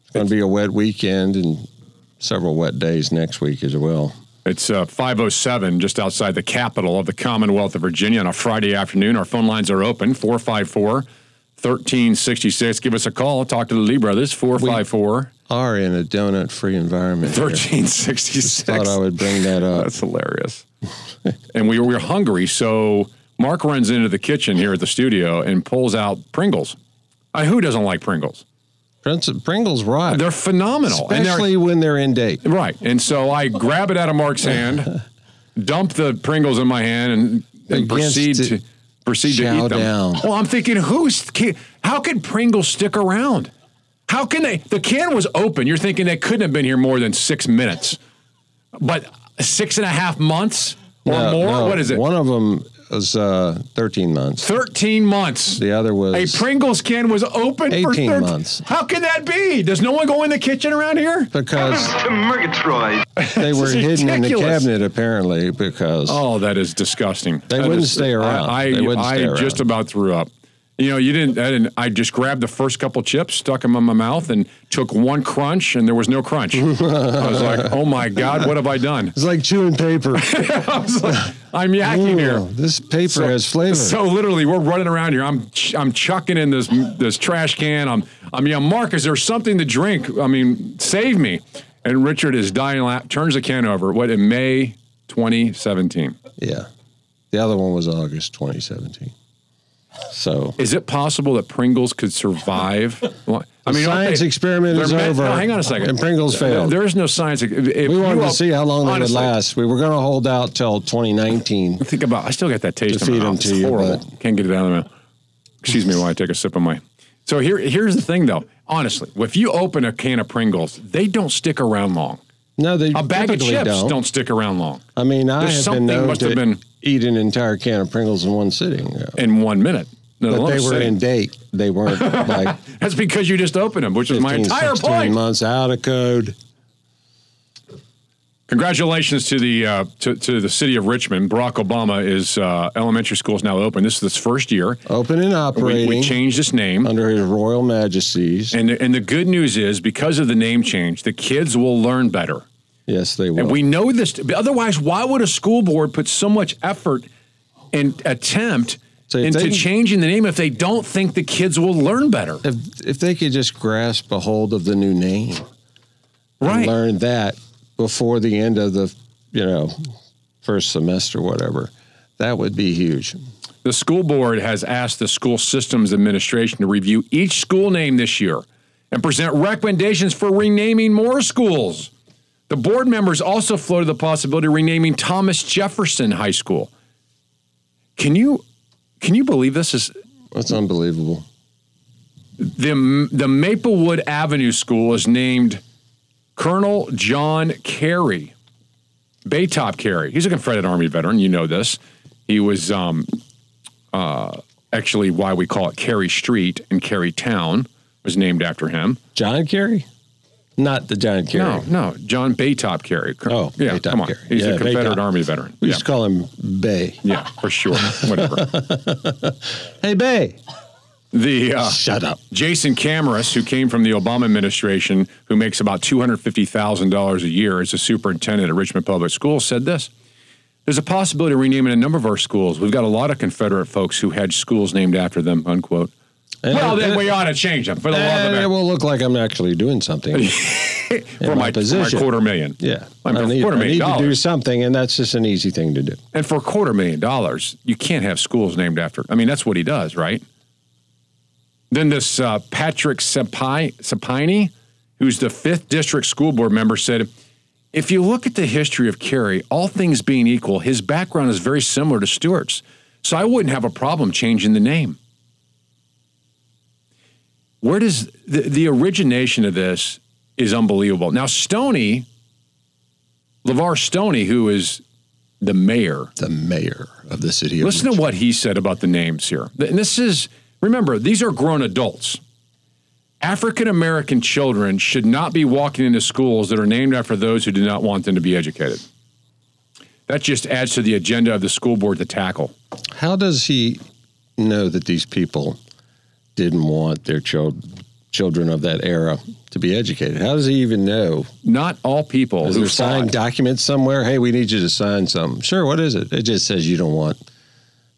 it's going to be a wet weekend and several wet days next week as well. It's uh, 507 just outside the capital of the Commonwealth of Virginia on a Friday afternoon. Our phone lines are open 454 1366. Give us a call. Talk to the Lee brothers. 454 Are in a donut free environment. here. 1366. Thought I would bring that up. That's hilarious. and we were hungry, so Mark runs into the kitchen here at the studio and pulls out Pringles. Uh, who doesn't like Pringles? Prince- Pringles rock. They're phenomenal. And they're- Especially when they're in date. Right. And so I grab it out of Mark's hand, dump the Pringles in my hand, and, and proceed to to, proceed to eat them. down. Well, I'm thinking, who's how could Pringles stick around? How can they? The can was open. You're thinking they couldn't have been here more than six minutes, but six and a half months or No, more. no, What is it? One of them was uh, 13 months. 13 months. The other was A Pringles can was open for 13 months. How can that be? Does no one go in the kitchen around here? because Murgatroyd. they were hidden in the cabinet apparently because Oh, that is disgusting. They That wouldn't is- stay around. I, I, They wouldn't I around. just about threw up. You know, you didn't. I didn't. I just grabbed the first couple chips, stuck them in my mouth, and took one crunch, and there was no crunch. I was like, "Oh my god, what have I done?" it's like chewing paper. I was like, I'm yakking Ooh, here. This paper So- has flavor. So literally, we're running around here. I'm ch- I'm chucking in this this trash can. I'm I'm yeah, Mark, is there something to drink? I mean, save me. And Richard is dying. La- turns the can over. What in May 2017? yeah. The other one was August 2017. So Is it possible that Pringles could survive? I mean, science experiment is meant- over, No, hang on a second. and Pringles failed. There is no science. If, if we wanted you to see how long they would last. We were going to hold out till 2019. Think about. I still got that taste To feed 'em mouth. to It's you, horrible. Can't get it out of my mouth. Excuse me while I take a sip of my. So here, here's the thing, though. Honestly, if you open a can of Pringles, they don't stick around long. No, they A bag of chips don't. don't. stick around long I mean, I There's have something been known must to have been- eat an entire can of Pringles in one sitting. yeah. in one minute. No, But they were see. in date. They weren't like That's because you just opened them, which is my 15, entire 16 point. months out of code. Congratulations to the uh, to, to the city of Richmond. Barack Obama is uh, elementary school is now open. This is its first year. Open and operating we changed its name under his royal majesties. And the, and the good news is because of the name change, the kids will learn better. Yes, they will. And we know this. Otherwise, why would a school board put so much effort and attempt if into they- changing the name if they don't think the kids will learn better? if if they could just grasp a hold of the new name, Right. and learn that before the end of the you know first semester, whatever, that would be huge. The school board has asked the school systems administration to review each school name this year and present recommendations for renaming more schools. The board members also floated the possibility of renaming Thomas Jefferson High School. Can you can you believe this is That's unbelievable. the the Maplewood Avenue School is named Colonel John Carey, Baytop Carey. He's a Confederate Army veteran. You know this. He was um, uh, actually why we call it Carey Street and Carey Town was named after him. John Kerry, not the John Kerry. No, no, John Baytop Carey. Oh, yeah, Baytop come on. Carey. He's Yeah, a Confederate Baytop. Army veteran. We yeah. used to call him Bay. yeah, for sure. Whatever. Hey, Bay. The uh, Shut up. Jason Kamras, who came from the Obama administration, who makes about two hundred fifty thousand dollars a year as a superintendent at Richmond Public Schools, said this: "There's a possibility of renaming a number of our schools. We've got a lot of Confederate folks who had schools named after them." Unquote. And well, then we ought to change them for the love of it it. will look like I'm actually doing something For my, for my quarter million. Yeah, I mean, I need, quarter I million need to do something, and that's just an easy thing to do. And for a quarter million dollars, you can't have schools named after. I mean, that's what he does, right? Then this uh, Patrick Sapini, who's the fifth district school board member, said, "If you look at the history of Kerry, all things being equal, his background is very similar to Stuart's, so I wouldn't have a problem changing the name." Where does the, the origination of this is unbelievable? Now, Stoney, LeVar Stoney, who is the mayor, The mayor of the city of Listen to what he said about the names here. And this is, remember, these are grown adults. African American children should not be walking into schools that are named after those who do not want them to be educated. That just adds to the agenda of the school board to tackle. How does he know that these people didn't want their child, children of that era to be educated? How does he even know? Not all people Is there signed documents somewhere? Hey, we need you to sign something. Sure, what is it? It just says you don't want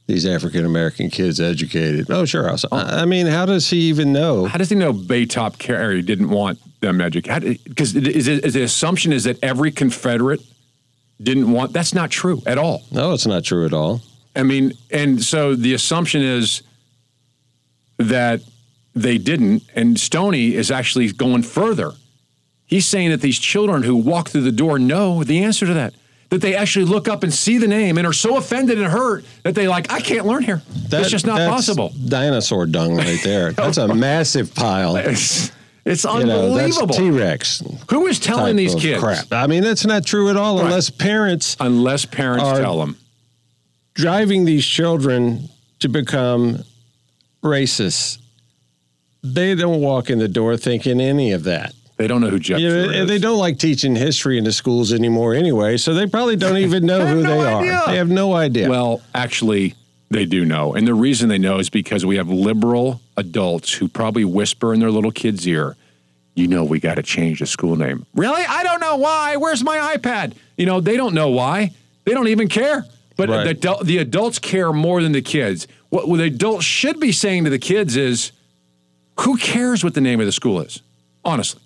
these African American kids educated. Oh, sure. I'll, I oh. I mean, how does he even know? How does he know Baytop Carey didn't want them educated? Because is, it- is the assumption is that every Confederate didn't want. That's not true at all. No, it's not true at all. I mean, and so the assumption is that they didn't, and Stoney is actually going further. He's saying that these children who walk through the door know the answer to that. That they actually look up and see the name and are so offended and hurt that they like, I can't learn here. That's just not that's possible. Dinosaur dung right there. That's a massive pile. It's, it's You know, unbelievable. T-Rex. Who is telling these kids? Crap. I mean, that's not true at all unless parents unless parents are tell them driving these children to become racist. They don't walk in the door thinking any of that. They don't know who Jeff You know, is. They don't like teaching history in the schools anymore anyway, so they probably don't even know who they are. They have no idea. Well, actually, they do know. And the reason they know is because we have liberal adults who probably whisper in their little kid's ear, you know, we got to change the school name. Really? I don't know why. Where's my iPad? You know, they don't know why. They don't even care. But the, the adults care more than the kids. What, what the adults should be saying to the kids is, who cares what the name of the school is? Honestly.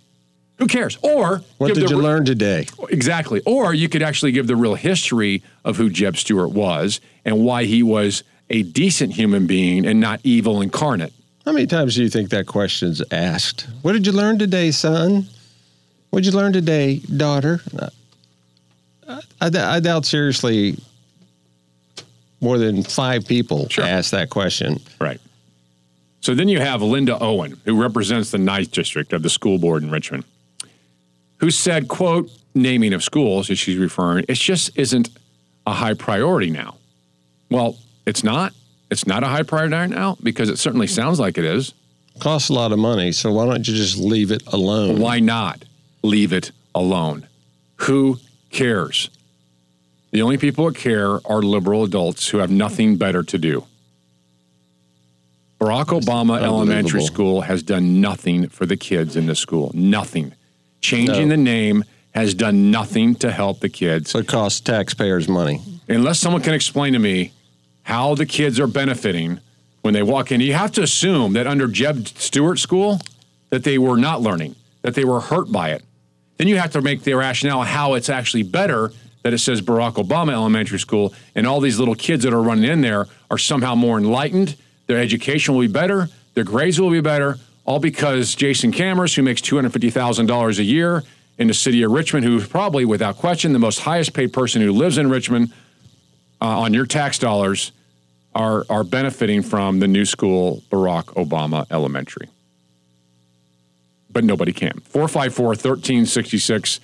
Who cares? Or what did you re- learn today? Exactly. Or you could actually give the real history of who Jeb Stuart was and why he was a decent human being and not evil incarnate. How many times do you think that question's asked? What did you learn today, son? What did you learn today, daughter? I, I, I doubt seriously more than five people ask that question. Right. So then you have Linda Owen, who represents the ninth district of the school board in Richmond, who said, quote, naming of schools, as she's referring, it just isn't a high priority now. Well, it's not. It's not a high priority now because it certainly sounds like it is. Costs a lot of money, so why don't you just leave it alone? Why not leave it alone? Who cares? The only people that care are liberal adults who have nothing better to do. Barack Obama Elementary. School has done nothing for the kids in the school. Nothing. Changing the name has done nothing to help the kids. It costs taxpayers money. Unless someone can explain to me how the kids are benefiting when they walk in. You have to assume that under Jeb Stuart School that they were not learning, that they were hurt by it. Then you have to make the rationale how it's actually better that it says Barack Obama Elementary School and all these little kids that are running in there are somehow more enlightened. Their education will be better. Their grades will be better. All because Jason Kamras, who makes $250,000 a year in the city of Richmond, who's probably without question the most highest paid person who lives in Richmond uh, on your tax dollars, are, are benefiting from the new school, Barack Obama Elementary. But nobody can. 454 1366.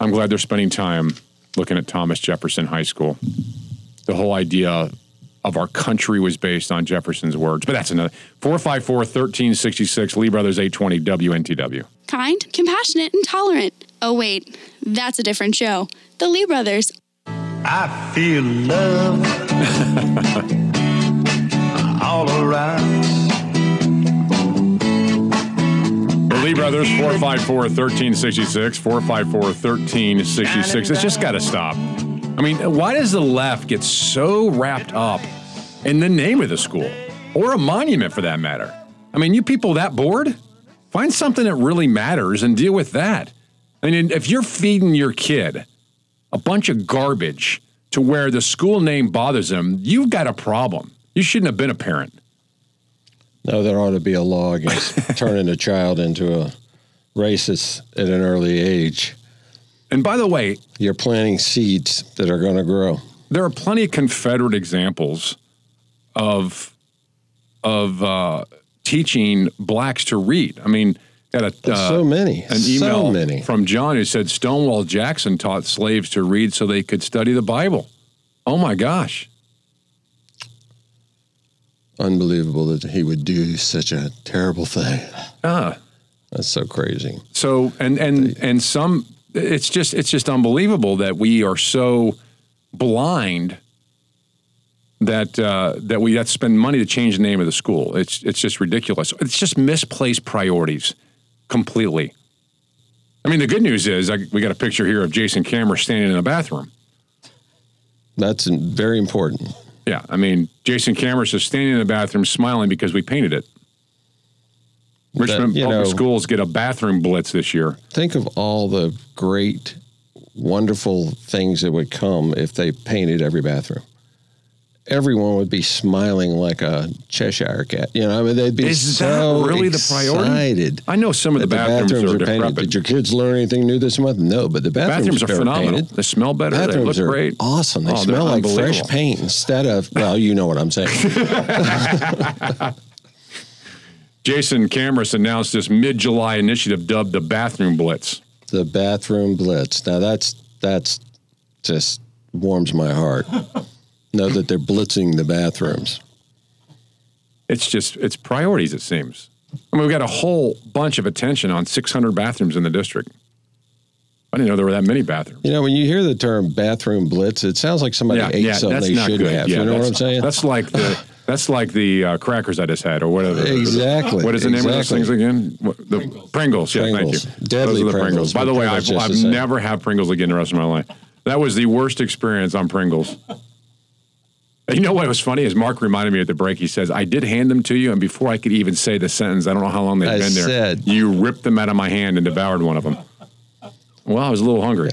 I'm glad they're spending time looking at Thomas Jefferson High School. The whole idea of our country was based on Jefferson's words. But that's another. 454 1366, Lee Brothers 820 WNTW. Kind, compassionate, and tolerant. Oh, wait, that's a different show. The Lee Brothers. I feel love all around. Lee Brothers, 454 1366, 454 1366. It's just got to stop. I mean, why does the left get so wrapped up in the name of the school or a monument for that matter? I mean, you people that bored? Find something that really matters and deal with that. I mean, if you're feeding your kid a bunch of garbage to where the school name bothers them, you've got a problem. You shouldn't have been a parent. No, there ought to be a law against turning a child into a racist at an early age. And by the way, you're planting seeds that are going to grow. there are plenty of Confederate examples of of uh, teaching blacks to read. I mean, got a uh, So many. an So email many. from John who said Stonewall Jackson taught slaves to read so they could study the Bible. Oh my gosh! Unbelievable that he would do such a terrible thing. Ah, That's so crazy. so and and and some it's just it's just unbelievable that we are so blind that uh, that we have to spend money to change the name of the school. It's it's just ridiculous. It's just misplaced priorities completely. I mean, the good news is I, we got a picture here of Jason Cameron standing in a bathroom. That's very important. Yeah, I mean, Jason Cameron is standing in the bathroom smiling because we painted it. Richmond you Public know- Schools get a bathroom blitz this year. Think of all the great, wonderful things that would come if they painted every bathroom. Everyone would be smiling like a Cheshire cat. You know, I mean, they'd be Is so that really the priority? I know some of the that bathrooms, are, painted. decrepit. Did your kids learn anything new this month? No, but the bathrooms, Bathrooms are phenomenal. Painted. They smell better. they Bathrooms look are great. awesome. They Oh, smell like fresh paint instead of well, you know what I'm saying. Jason Cameron announced this mid-July initiative dubbed the Bathroom Blitz. the bathroom blitz. Now that's that's just warms my heart. Know that they're blitzing the bathrooms. It's just it's priorities. It seems. I mean, we've got a whole bunch of attention on 600 bathrooms in the district. I didn't know there were that many bathrooms. You know, when you hear the term bathroom blitz, it sounds like somebody ate something they shouldn't have. Yeah, you know what I'm saying? That's like the that's like the uh, crackers I just had, or whatever. Exactly, What is the name of those things again? What, the Pringles. Yeah, Pringles. thank you. Deadly those are the Pringles, By the way, I've, I've never had Pringles again the rest of my life. That was the worst experience on Pringles. You know what was funny is Mark reminded me at the break. He says, "I did hand them to you, and before I could even say the sentence, I don't know how long they've I been there. said- you ripped them out of my hand and devoured one of them. Well, I was a little hungry.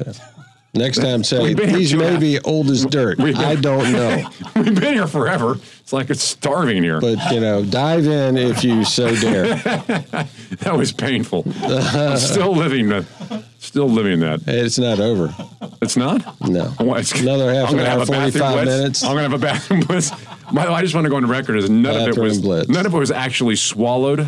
Next time, say these two and a may be old as dirt. Been- I don't know, We've been here forever. It's like it's starving here. but you know, dive in if you so dare. that was painful. I'm still living that. Still living that. It's not over. It's not. No, What, it's- another half I'm an gonna hour, have a bathroom forty-five blitz. minutes. I'm gonna have a bathroom blitz. By the way, I just want to go on record as none of it was blitz. none of it was actually swallowed.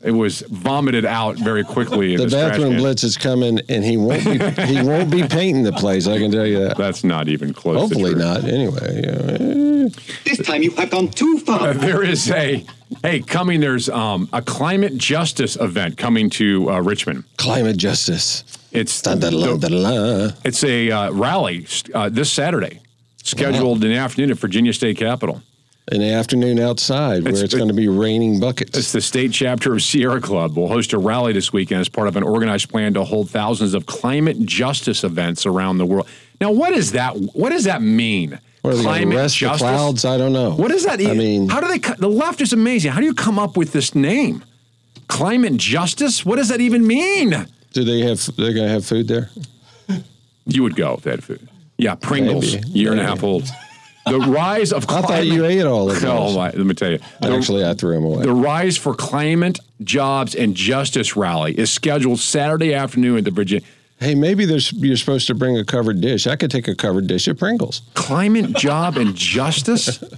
It was vomited out very quickly. In The this trash bathroom can. blitz is coming, and he won't be he won't be painting the place. I can tell you that. That's not even close. to Hopefully true. not. Anyway, yeah. This time you have gone too far. Uh, there is a hey coming. There's um, a climate justice event coming to uh, Richmond. climate justice. It's dun, dun, dun. It's a uh, rally uh, this Saturday, scheduled in the afternoon at Virginia State Capitol. In the afternoon outside, where It's- it's, going to be raining buckets. It's the state chapter of Sierra Club will host a rally this weekend as part of an organized plan to hold thousands of climate justice events around the world. Now, what is that? What does that mean? What are they gonna arrest the clouds? I don't know. What does that? I mean- how do they? The left is amazing. How do you come up with this name? Climate justice? What does that even mean? Do they have? They're going to have food there. You would go if they had food. Yeah, Pringles, Maybe. year and a half old. The rise of I climate. thought you ate all of Oh, my- let me tell you. The- Actually, I threw them away. The Rise for Climate, Jobs, and Justice rally is scheduled Saturday afternoon at the Virginia. Hey, maybe there's you're supposed to bring a covered dish. I could take a covered dish of Pringles. Climate, Job, and Justice.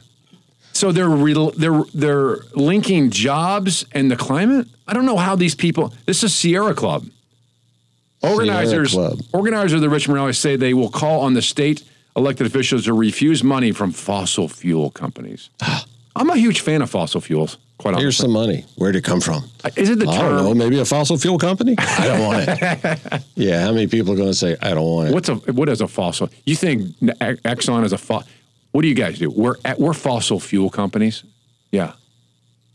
So they're re- they're they're linking jobs and the climate. I don't know how these people. This is Sierra Club. Organizers organizers of the Richmond rally say they will call on the state elected officials to refuse money from fossil fuel companies. I'm a huge fan of fossil fuels. Quite honestly. Here's some money. Where'd it come from? Uh, is it the I term? don't know. Maybe a fossil fuel company. I don't want it. yeah. How many people are going to say I don't want it? What's a what is a fossil? You think Exxon is a fossil? What do you guys do? We're we're fossil fuel companies. Yeah,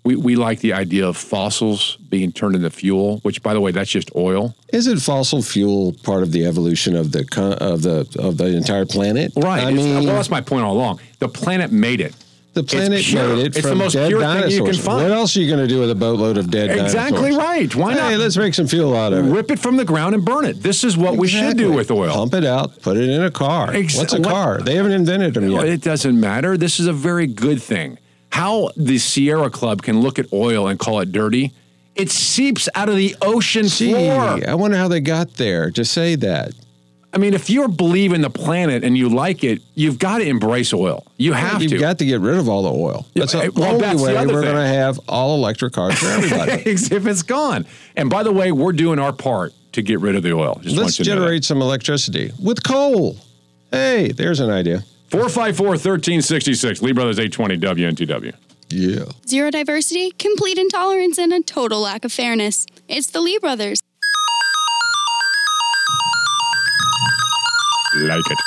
we we like the idea of fossils being turned into fuel. Which, by the way, that's just oil. Isn't fossil fuel part of the evolution of the of the of the entire planet? Right. I It's- mean, well, that's my point all along. The planet made it. the planet it's pure. made it It's from the most dead pure dinosaurs. thing you can find. What else are you going to do with a boatload of dead Exactly dinosaurs? right. Why not? Hey, let's make some fuel out of it. Rip it from the ground and burn it. This is what we should do with oil. Pump it out, put it in a car. Ex- What's a what- car? They haven't invented them yet. It doesn't matter. This is a very good thing. How the Sierra Club can look at oil and call it dirty? It seeps out of the ocean Gee, floor. I wonder how they got there to say that. I mean, if you believe in the planet and you like it, you've got to embrace oil. You have You've to. got to get rid of all the oil. That's Yeah, the well, only the way other we're going to have all electric cars for everybody. if it's gone. And by the way, we're doing our part to get rid of the oil. Just Let's want you to know generate some electricity with coal. Hey, there's an idea. 454 1366, Lee Brothers 820 WNTW. Yeah. Zero diversity, complete intolerance, and a total lack of fairness. It's the Lee brothers. Like it.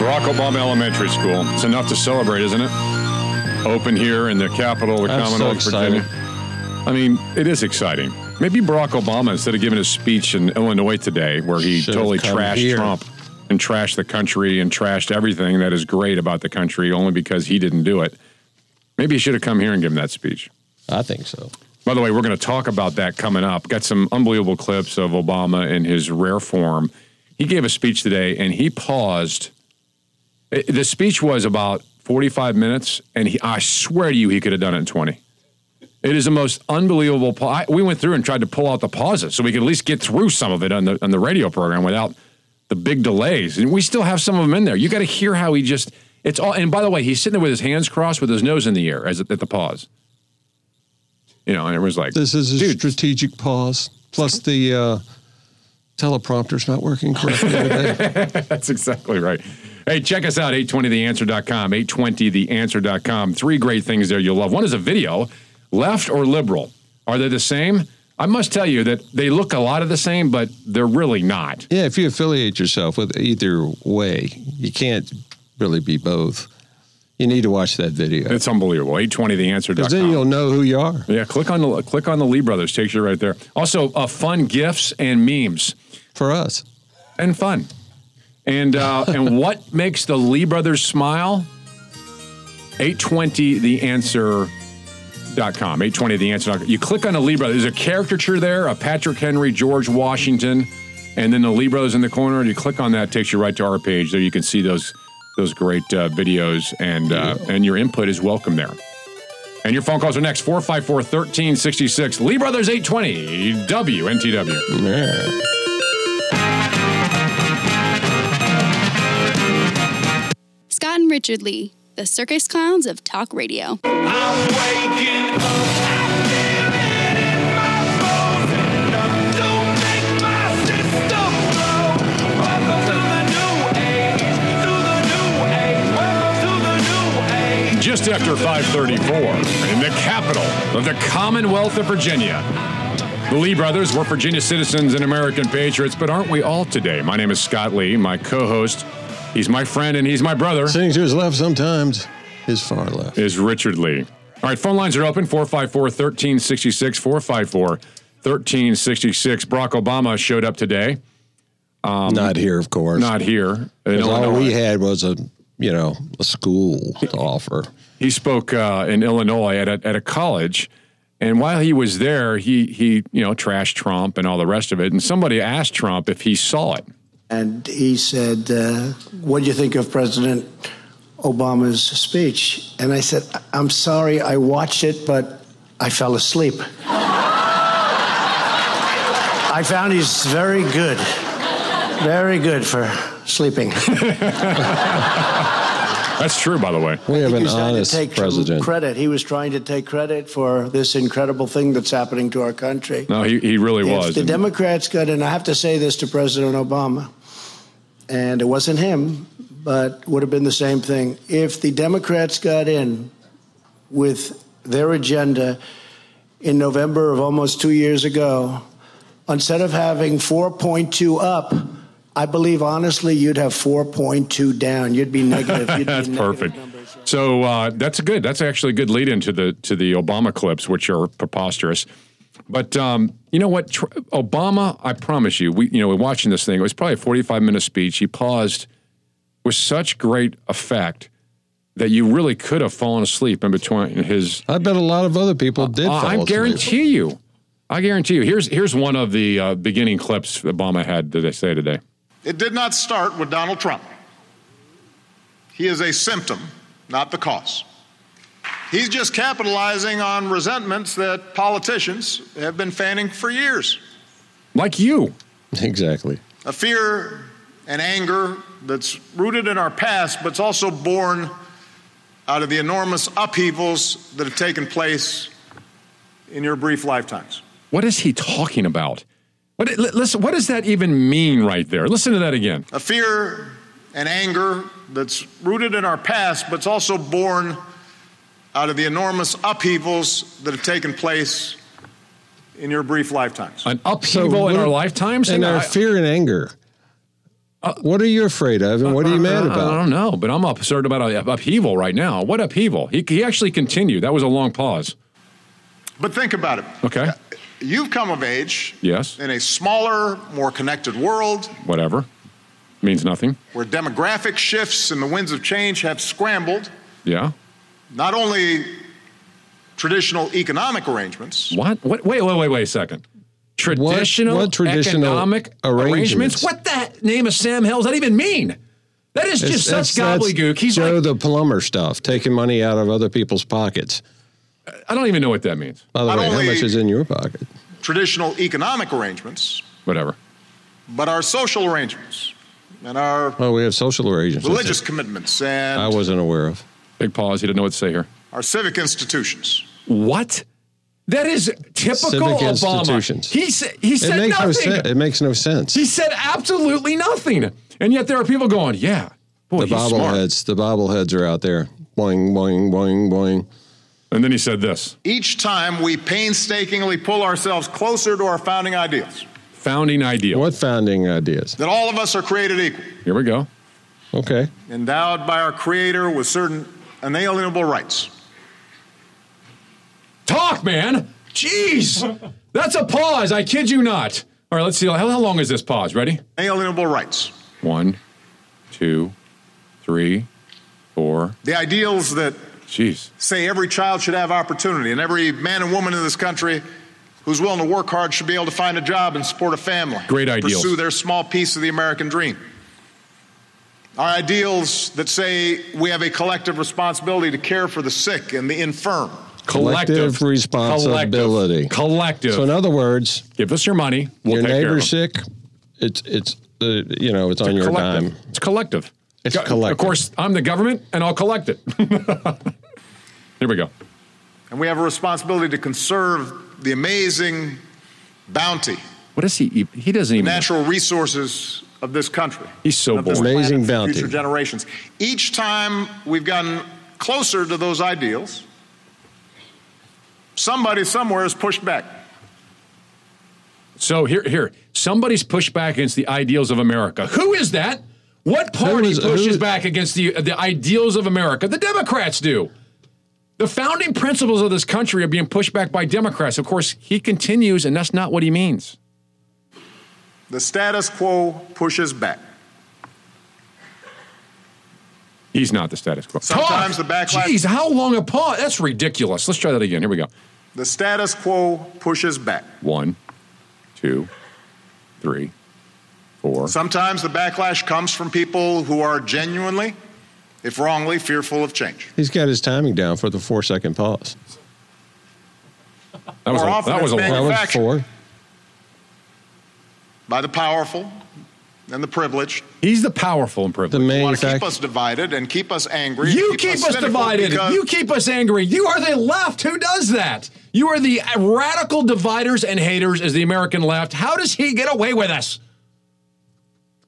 Barack Obama Elementary School. It's enough to celebrate, isn't it? Open here in the capital of the I'm so Commonwealth, excited. Virginia. I mean, it is exciting. Maybe Barack Obama, instead of giving a speech in Illinois today where he Should've totally trashed here. Trump, and trashed the country and trashed everything that is great about the country only because he didn't do it. Maybe he should have come here and given that speech. I think so. By the way, we're going to talk about that coming up. Got some unbelievable clips of Obama in his rare form. He gave a speech today and he paused. It- the speech was about 45 minutes, and he, I swear to you, he could have done it in 20. It is the most unbelievable. Pa- I, we went through and tried to pull out the pauses so we could at least get through some of it on the on the radio program without the big delays, and we still have some of them in there. You got to hear how he just. It's all. And by the way, he's sitting there with his hands crossed, with his nose in the air as at the pause. You know, and it was like This is a strategic pause. Plus the uh, teleprompter's not working correctly today. That's exactly right. Hey, check us out, 820theanswer.com, 820theanswer.com. Three great things there you'll love. One is a video, left or liberal. Are they the same? I must tell you that they look a lot of the same, but they're really not. Yeah, if you affiliate yourself with either way, you can't really be both. You need to watch that video. It's unbelievable. 820theanswer.com. Because then you'll know who you are. Yeah, click on the click on the Lee Brothers. Takes you right there. Also, uh, fun gifts and memes for us, and fun. And uh, and what makes the Lee Brothers smile? 820theanswer.com. 820theanswer.com. You click on the Lee Brothers. There's a caricature there of Patrick Henry, George Washington, and then the Lee Brothers in the corner. You click on that, it takes you right to our page. There you can see those those great uh, videos, and uh, and your input is welcome there. And your phone calls are next 454 1366. Lee Brothers 820 WNTW. Scott and Richard Lee, the circus clowns of talk radio. Just after 534, in the capital of the Commonwealth of Virginia. The Lee brothers were Virginia citizens and American patriots, but aren't we all today? My name is Scott Lee, my co host. He's my friend and he's my brother. Sitting to his left sometimes, his far left. Is Richard Lee. All right, phone lines are open 454 1366, 454 1366. Barack Obama showed up today. Um, not here, of course. Not here. all we had was a, you know, a school to offer. He spoke uh, in Illinois at a, at a college, and while he was there, he he you know trashed Trump and all the rest of it. And somebody asked Trump if he saw it. And he said, uh, What do you think of President Obama's speech? And I said, I'm sorry, I watched it, but I fell asleep. I found he's very good, very good for sleeping. That's true, by the way. We have an was trying to honest take president. credit. He was trying to take credit for this incredible thing that's happening to our country. No, he, he really If was. the Democrats got, and I have to say this to President Obama, and it wasn't him, but would have been the same thing. If the Democrats got in with their agenda in November of almost two years ago, instead of having 4.2 up, I believe honestly you'd have 4.2 down. You'd be negative. You'd be that's negative. perfect. So uh, that's good. That's actually a good lead into the to the Obama clips, which are preposterous. But um, you know what, Tr- Obama? I promise you, we you know we're watching this thing. It was probably a forty-five minute speech. He paused with such great effect that you really could have fallen asleep in between his. I bet a lot of other people did. Uh, fall I asleep. guarantee you. I guarantee you. Here's here's one of the uh, beginning clips Obama had that I say today. It did not start with Donald Trump. He is a symptom, not the cause. He's just capitalizing on resentments that politicians have been fanning for years. Like you. Exactly. A fear and anger that's rooted in our past, but it's also born out of the enormous upheavals that have taken place in your brief lifetimes. What is he talking about? What, listen, what does that even mean right there? Listen to that again. A fear and anger that's rooted in our past, but it's also born out of the enormous upheavals that have taken place in your brief lifetimes. An upheaval in our lifetimes? And I- our fear and anger. Uh, what are you afraid of, and what are you mad about? I don't know, but I'm upset about a- upheaval right now. What upheaval? He, he actually continued. That was a long pause. But think about it. Okay. You've come of age Yes. in a smaller, more connected world. Whatever. Means nothing. where demographic shifts and the winds of change have scrambled Yeah. Not only traditional economic arrangements, What? What? Wait, wait, wait, wait a second. Traditional, what traditional economic arrangements? What the name of Sam Hill does that even mean? That is just It's- such that's- that's gobbledygook. He's Joe like, the plumber stuff, taking money out of other people's pockets. I don't even know what that means. By the Not way, how much is in your pocket? traditional economic arrangements, Whatever. but our social arrangements and our Oh, we have social arrangements. religious commitments and I wasn't aware of. Big pause. He didn't know what to say here. our civic institutions. What? That is typical Civic Obama. institutions. He said he said it makes no nothing. sense. It makes no sense. He said absolutely nothing. And yet there are people going, yeah. Boy, the he's smart. bobbleheads, the bobbleheads are out there. Boing, boing, boing, boing. And then he said this Each time we painstakingly pull ourselves closer to our founding ideals, founding ideal. What founding ideas? that all of us are created equal, Here we go. Okay. endowed by our Creator with certain inalienable rights. Talk, man. Jeez. That's a pause. I kid you not. All right, let's see. How, how long is this pause? Ready? Inalienable rights. One, two, three, four. The ideals that Jeez. say every child should have opportunity and every man and woman in this country who's willing to work hard should be able to find a job and support a family. Great ideals. Pursue their small piece of the American dream. Our ideals that say we have a collective responsibility to care for the sick and the infirm. Collective responsibility. Collective. Collective. So in other words, give us your money. We'll your take care of neighbor's sick. It's it's uh, you know it's on your collective. dime. It's collective. It's Go- collective. Of course, I'm the government, and I'll collect it. Here we go. And we have a responsibility to conserve the amazing bounty, What is he? He doesn't even. natural resources of this country. He's so of this Amazing for bounty. Future generations. Each time we've gotten closer to those ideals, somebody somewhere has pushed back. So here, here, somebody's pushed back against the ideals of America. Who is that? What party is- pushes back against the the ideals of America? The Democrats do. The founding principles of this country are being pushed back by Democrats. Of course, he continues, and that's not what he means. The status quo pushes back. He's not the status quo. Sometimes Talk! the backlash- Jeez, how long a pause? That's ridiculous. Let's try that again. Here we go. The status quo pushes back. One, two, three, four. Sometimes the backlash comes from people who are genuinely, if wrongly, fearful of change. He's got his timing down for the four second pause. That was More a, often that was a it's long. That was four. By the powerful and the privileged. He's the powerful and The privileged. who want to keep us divided and keep us angry. You keep us cynical divided. You keep us angry. You are the left. Who does that? You are the radical dividers and haters as the American left. How does he get away with us?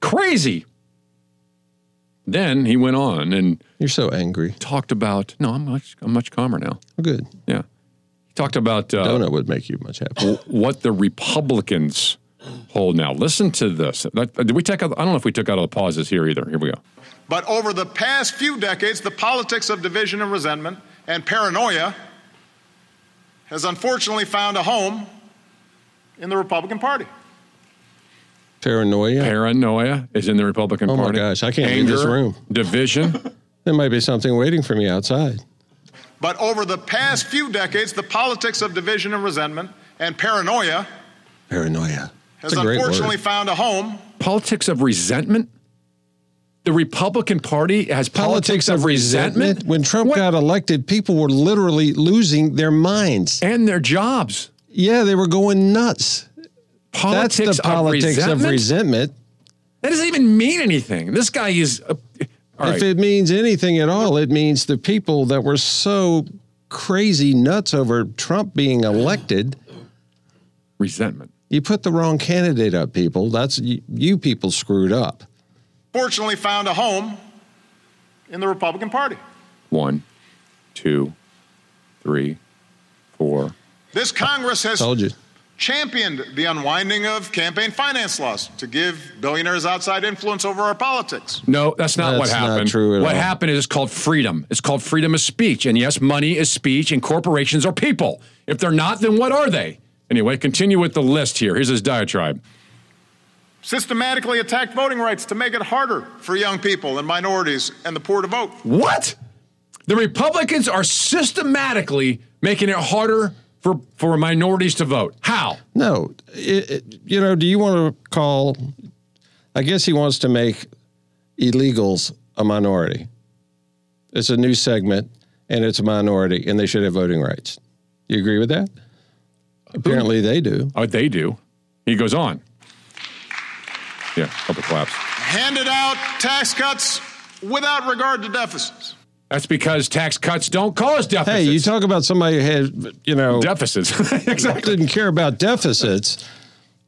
Crazy. Then he went on and You're so angry. talked about. No, I'm much. I'm much calmer now. Good. Yeah, he talked about uh, Donut would make you much happier. what the Republicans hold now. Listen to this. Uh, did we take? Out, I don't know if we took out all the pauses here either. Here we go. But over the past few decades, the politics of division and resentment and paranoia has unfortunately found a home in the Republican Party. Paranoia. Paranoia is in the Republican Oh my Party. gosh, I can't leave this room. Division. There might be something waiting for me outside. But over the past few decades, the politics of division and resentment and paranoia Paranoia. Has That's a great unfortunately word. found a home politics of resentment. The Republican Party has politics, of resentment, When Trump What- got elected, people were literally losing their minds. and their jobs. Yeah, they were going nuts. Politics, That's the politics of, of resentment? resentment. That doesn't even mean anything. This guy is. Uh, If right. it means anything at all, it means the people that were so crazy nuts over Trump being elected. resentment. You put the wrong candidate up, people. That's you, you people screwed up. fortunately found a home in the Republican Party. One, two, three, four. This Congress has Told you. championed the unwinding of campaign finance laws to give billionaires outside influence over our politics. No, that's not what That's not happened. true at what all. happened is it's called freedom. It's called freedom of speech. And yes, money is speech, and corporations are people. If they're not, then what are they? Anyway, continue with the list here. Here's his diatribe. systematically attacked voting rights to make it harder for young people and minorities and the poor to vote. What? The Republicans are systematically making it harder for, for minorities to vote. How? No, it, it- you know, do you want to call? I guess he wants to make illegals a minority. It's a new segment, and it's a minority, and they should have voting rights. You agree with that? Apparently, they do. Oh, they do. He goes on. Yeah, couple claps. Handed out tax cuts without regard to deficits. That's because tax cuts don't cause deficits. Hey, you talk about somebody who had, you know, deficits. exactly. Didn't care about deficits.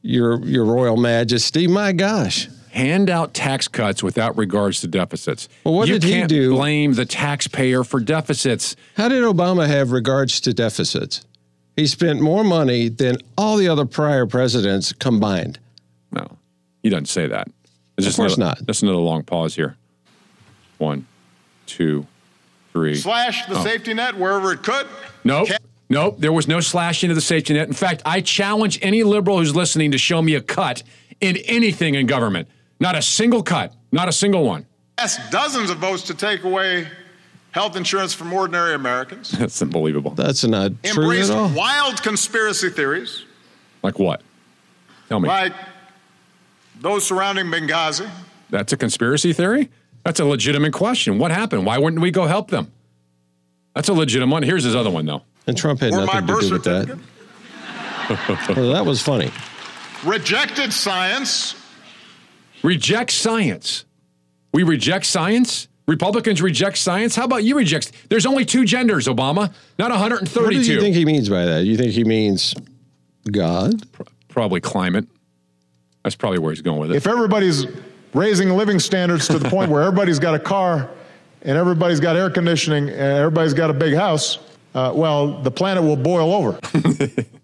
Your your Royal Majesty, my gosh. Hand out tax cuts without regards to deficits. Well, what you did he can't do? Blame the taxpayer for deficits. How did Obama have regards to deficits? He spent more money than all the other prior presidents combined. No, he doesn't say that. There's Of just course another, not. Just another long pause here. One, two, three. Slash the Oh. safety net wherever it could. Nope. Nope. There was no slashing of the safety net. In fact, I challenge any liberal who's listening to show me a cut in anything in government. Not a single cut. Not a single one. Asked dozens of votes to take away health insurance from ordinary Americans. That's unbelievable. That's not true at Embraced all. wild conspiracy theories Like what? Tell me. like those surrounding Benghazi. That's a conspiracy theory? That's a legitimate question. What happened? Why wouldn't we go help them? That's a legitimate one. Here's his other one, though. And Trump had Or nothing to do with that. Well, that was funny. Rejected science. Reject science. We reject science? Republicans reject science? How about you reject? There's only two genders, Obama, not 132. What do you think he means by that? You think he means God? Probably climate. That's probably where he's going with it. If everybody's raising living standards to the point where everybody's got a car and everybody's got air conditioning and everybody's got a big house, uh, well, the planet will boil over.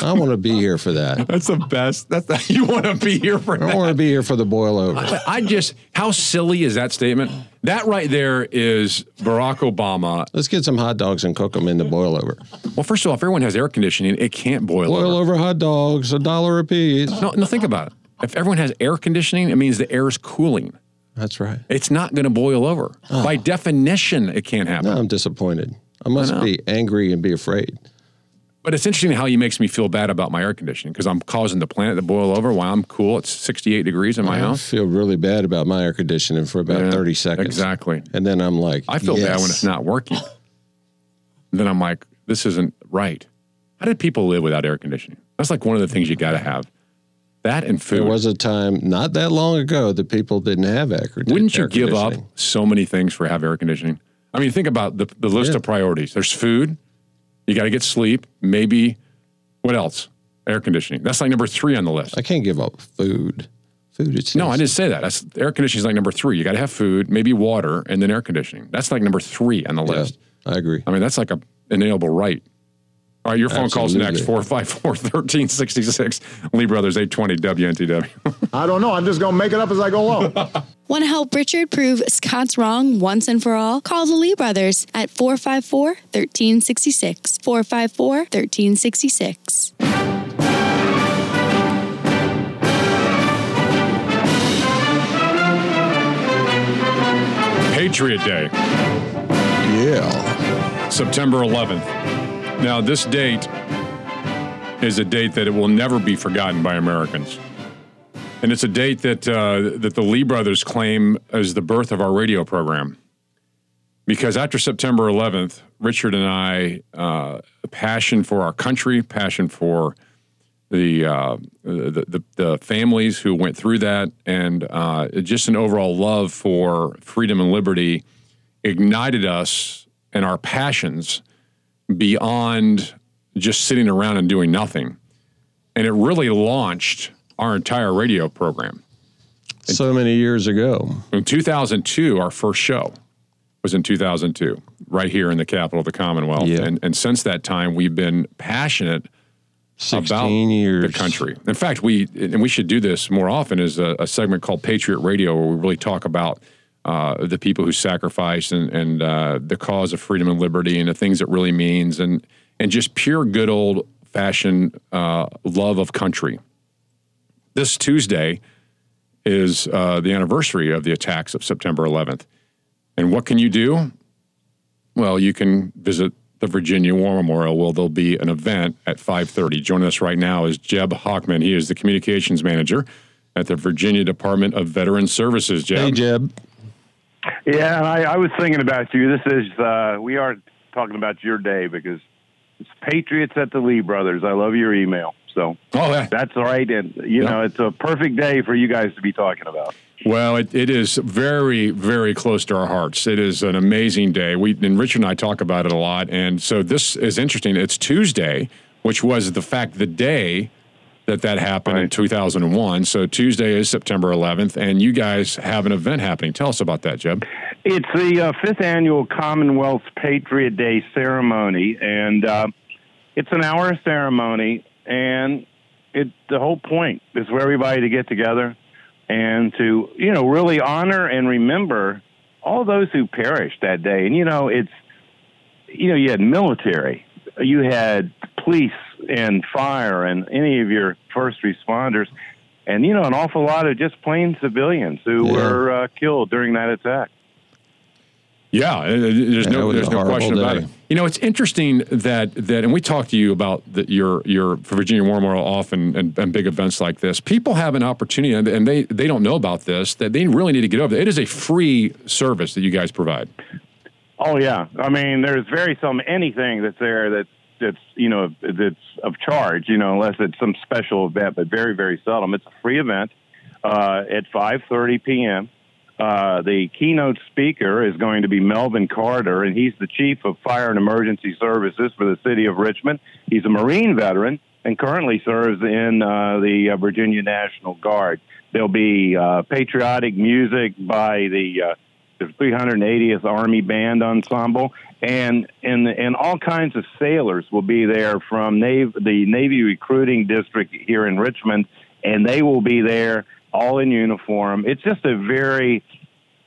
I want to be here for that. That's the best. That's the, you want to be here for I don't want to be here for the boil over. I, I just, how silly is that statement? That right there is Barack Obama. Let's get some hot dogs and cook them in the boil over. Well, first of all, if everyone has air conditioning, it can't boil, over. Boil over. over hot dogs, a dollar a piece. No, no, think about it. If everyone has air conditioning, it means the air is cooling. That's right. It's not going to boil over. Ah. By definition, it can't happen. No, I'm disappointed. I must I be angry and be afraid. But it's interesting how he makes me feel bad about my air conditioning because I'm causing the planet to boil over while I'm cool. It's 68 degrees in my house. I house. feel really bad about my air conditioning for about Yeah, 30 seconds. Exactly. And then I'm like, I feel bad when it's not working. then I'm like, this isn't right. How did people live without air conditioning? That's like one of the things you got to have. That and food. There was a time not that long ago that people didn't have air, conditioning. Wouldn't you give up so many things for have air conditioning? I mean, think about the, the list Yeah. of priorities. There's food. You got to get sleep. Maybe what else? Air conditioning. That's like number three on the list. I can't give up food. Food, it's No, I didn't say that. That's air conditioning is like number three. You got to have food, maybe water, and then air conditioning. That's like number three on the list. I agree. I mean, that's like a inalienable right. All right, your phone calls next Absolutely. 454 1366. Lee Brothers 820 WNTW. I don't know. I'm just going to make it up as I go along. Want to help Richard prove Scott's wrong once and for all? Call the Lee brothers at 454 1366. 454 1366. Patriot Day. Yeah. September 11th. Now, this date is a date that it will never be forgotten by Americans. And it's a date that, uh, that the Lee brothers claim as the birth of our radio program. Because after September 11th, Richard and I, uh, passion for our country, passion for the, uh, the, the the families who went through that, and uh, just an overall love for freedom and liberty ignited us and our passions beyond just sitting around and doing nothing. And it really launched our entire radio program. So many years ago. In 2002, our first show was in 2002, right here in the capital of the Commonwealth. And, and since that time, we've been passionate about years. the country. In fact, we and we should do this more often. Is a, a segment called Patriot Radio, where we really talk about uh, the people who sacrifice and, and uh, the cause of freedom and liberty, and the things it really means, and and just pure good old fashioned uh, love of country. this Tuesday is uh, the anniversary of the attacks of September 11th. And what can you do? Well, you can visit the Virginia War Memorial. Well, there'll be an event at 5:30. Joining us right now is Jeb Hockman. He is the communications manager at the Virginia Department of Veteran Services. Jeb. Hey, Jeb. Yeah, and I, I was thinking about you. This is uh, we are talking about your day because it's Patriots at the Lee Brothers. I love your email. So oh, yeah. that's all right, and you know it's a perfect day for you guys to be talking about. Well, it, it is very, very close to our hearts. It is an amazing day. We and Richard and I talk about it a lot, and so this is interesting. It's Tuesday, which was the fact the day that that happened in 2001. So Tuesday is September 11th, and you guys have an event happening. Tell us about that, Jeb. It's the uh, fifth annual Commonwealth Patriot Day ceremony, and uh, it's an hour ceremony. And it the whole point is for everybody to get together and to you know really honor and remember all those who perished that day. And you know it's you know you had military, you had police and fire, and any of your first responders. And you know, an awful lot of just plain civilians who Yeah. were uh, killed during that attack. Yeah, uh, there's Yeah, no was there's no horrible question about it. You know, it's interesting that that, and we talked to you about the, your your for Virginia War Memorial often and, and big events like this. People have an opportunity, and, and they they don't know about this. That they really need to get over. It is a free service that you guys provide. Oh yeah, I mean, there's very some anything that's there that's that's you know that's of charge, you know, unless it's some special event, but very very seldom. It's a free event uh, at 5:30 p.m. Uh, the keynote speaker is going to be Melvin Carter, and he's the chief of fire and emergency services for the city of Richmond. He's a Marine veteran and currently serves in uh, the uh, Virginia National Guard. There'll be uh, patriotic music by the uh, the 380th Army Band Ensemble, and and and all kinds of sailors will be there from the Navy Recruiting District here in Richmond, and they will be there all in uniform. It's just a very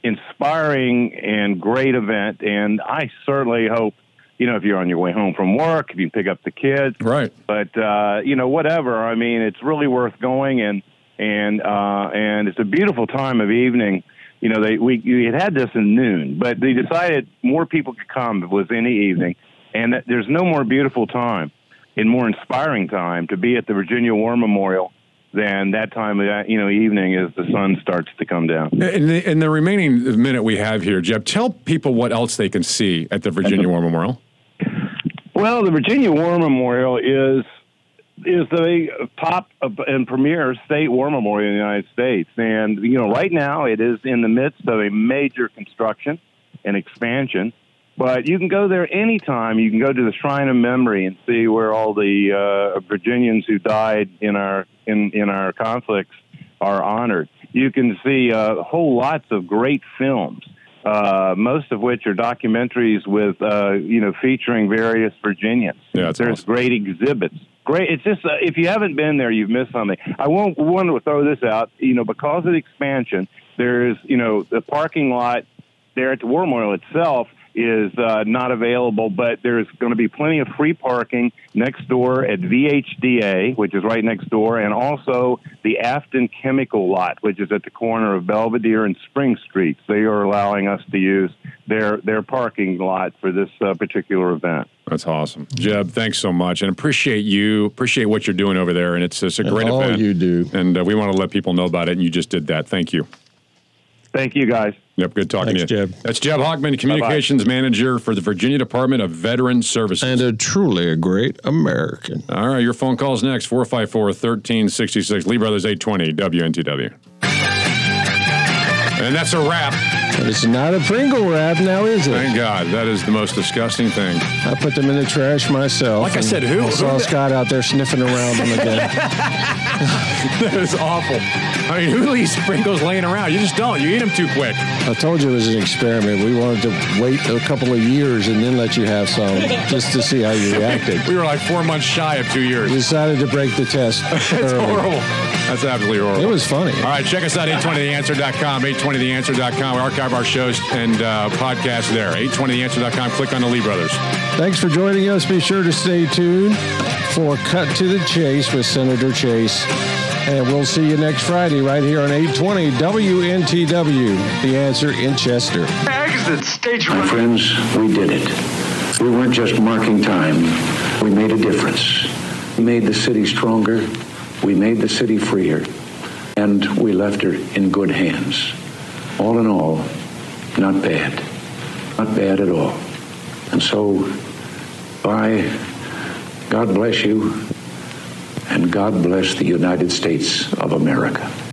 inspiring and great event, and I certainly hope. You know, if you're on your way home from work, if you can pick up the kids, right? But uh, you know, whatever. I mean, it's really worth going, and and uh, and it's a beautiful time of evening. You know, they we, we had had this in noon, but they decided more people could come if it was any evening, and that there's no more beautiful time and more inspiring time to be at the Virginia War Memorial than that time of that, you know evening as the sun starts to come down. In the, in the remaining minute we have here, Jeb, tell people what else they can see at the Virginia War Memorial. Well, the Virginia War Memorial is is the top and premier state war memorial in the United States, and you know right now it is in the midst of a major construction and expansion. But you can go there anytime. You can go to the Shrine of Memory and see where all the uh, Virginians who died in our in in our conflicts are honored. You can see uh, whole lots of great films, uh, most of which are documentaries with uh, you know featuring various Virginians. Yeah, There's great exhibits. Great. It's just uh, if you haven't been there, you've missed something. I won't want to throw this out. You know, because of the expansion, there's you know the parking lot there at the War Memorial itself is uh, not available, but there's going to be plenty of free parking next door at VHDA, which is right next door, and also the Afton Chemical Lot, which is at the corner of Belvidere and Spring Streets. They are allowing us to use their their parking lot for this uh, particular event. That's awesome, Jeb. Thanks so much, and appreciate you. Appreciate what you're doing over there, and it's, it's a And great all event. you do. and uh, we want to let people know about it. And you just did that. Thank you. Thank you, guys. Yep, good talking Thanks, to you. Jeb. That's Jeb Hockman, Communications Manager for the Virginia Department of Veteran Services. And a truly a great American. All right, your phone calls next 454 1366. Lee Brothers 820 WNTW. And that's a wrap. But it's not a Pringle wrap now, is it? Thank God. That is the most disgusting thing. I put them in the trash myself. Like I said, who- I saw who- Scott out there sniffing around them again. that is awful. I mean, who leaves sprinkles laying around? You just don't. You eat them too quick. I told you it was an experiment. We wanted to wait a couple of years and then let you have some just to see how you reacted. We were like four months shy of two years. We decided to break the test It's early. horrible. That's absolutely horrible. It was funny. All right, check us out, 820theanswer.com, 820theanswer.com. We archive our shows and uh, podcasts there. 820theanswer.com. Click on the Lee Brothers. Thanks for joining us. Be sure to stay tuned for Cut to the Chase with Senator Chase And we'll see you next Friday right here on 820 WNTW, The Answer in Chester. Exit stage My friends, we did it. We weren't just marking time. We made a difference. We made the city stronger. We made the city freer. And we left her in good hands. All in all, not bad. Not bad at all. And so, I, God bless you, and God bless the United States of America.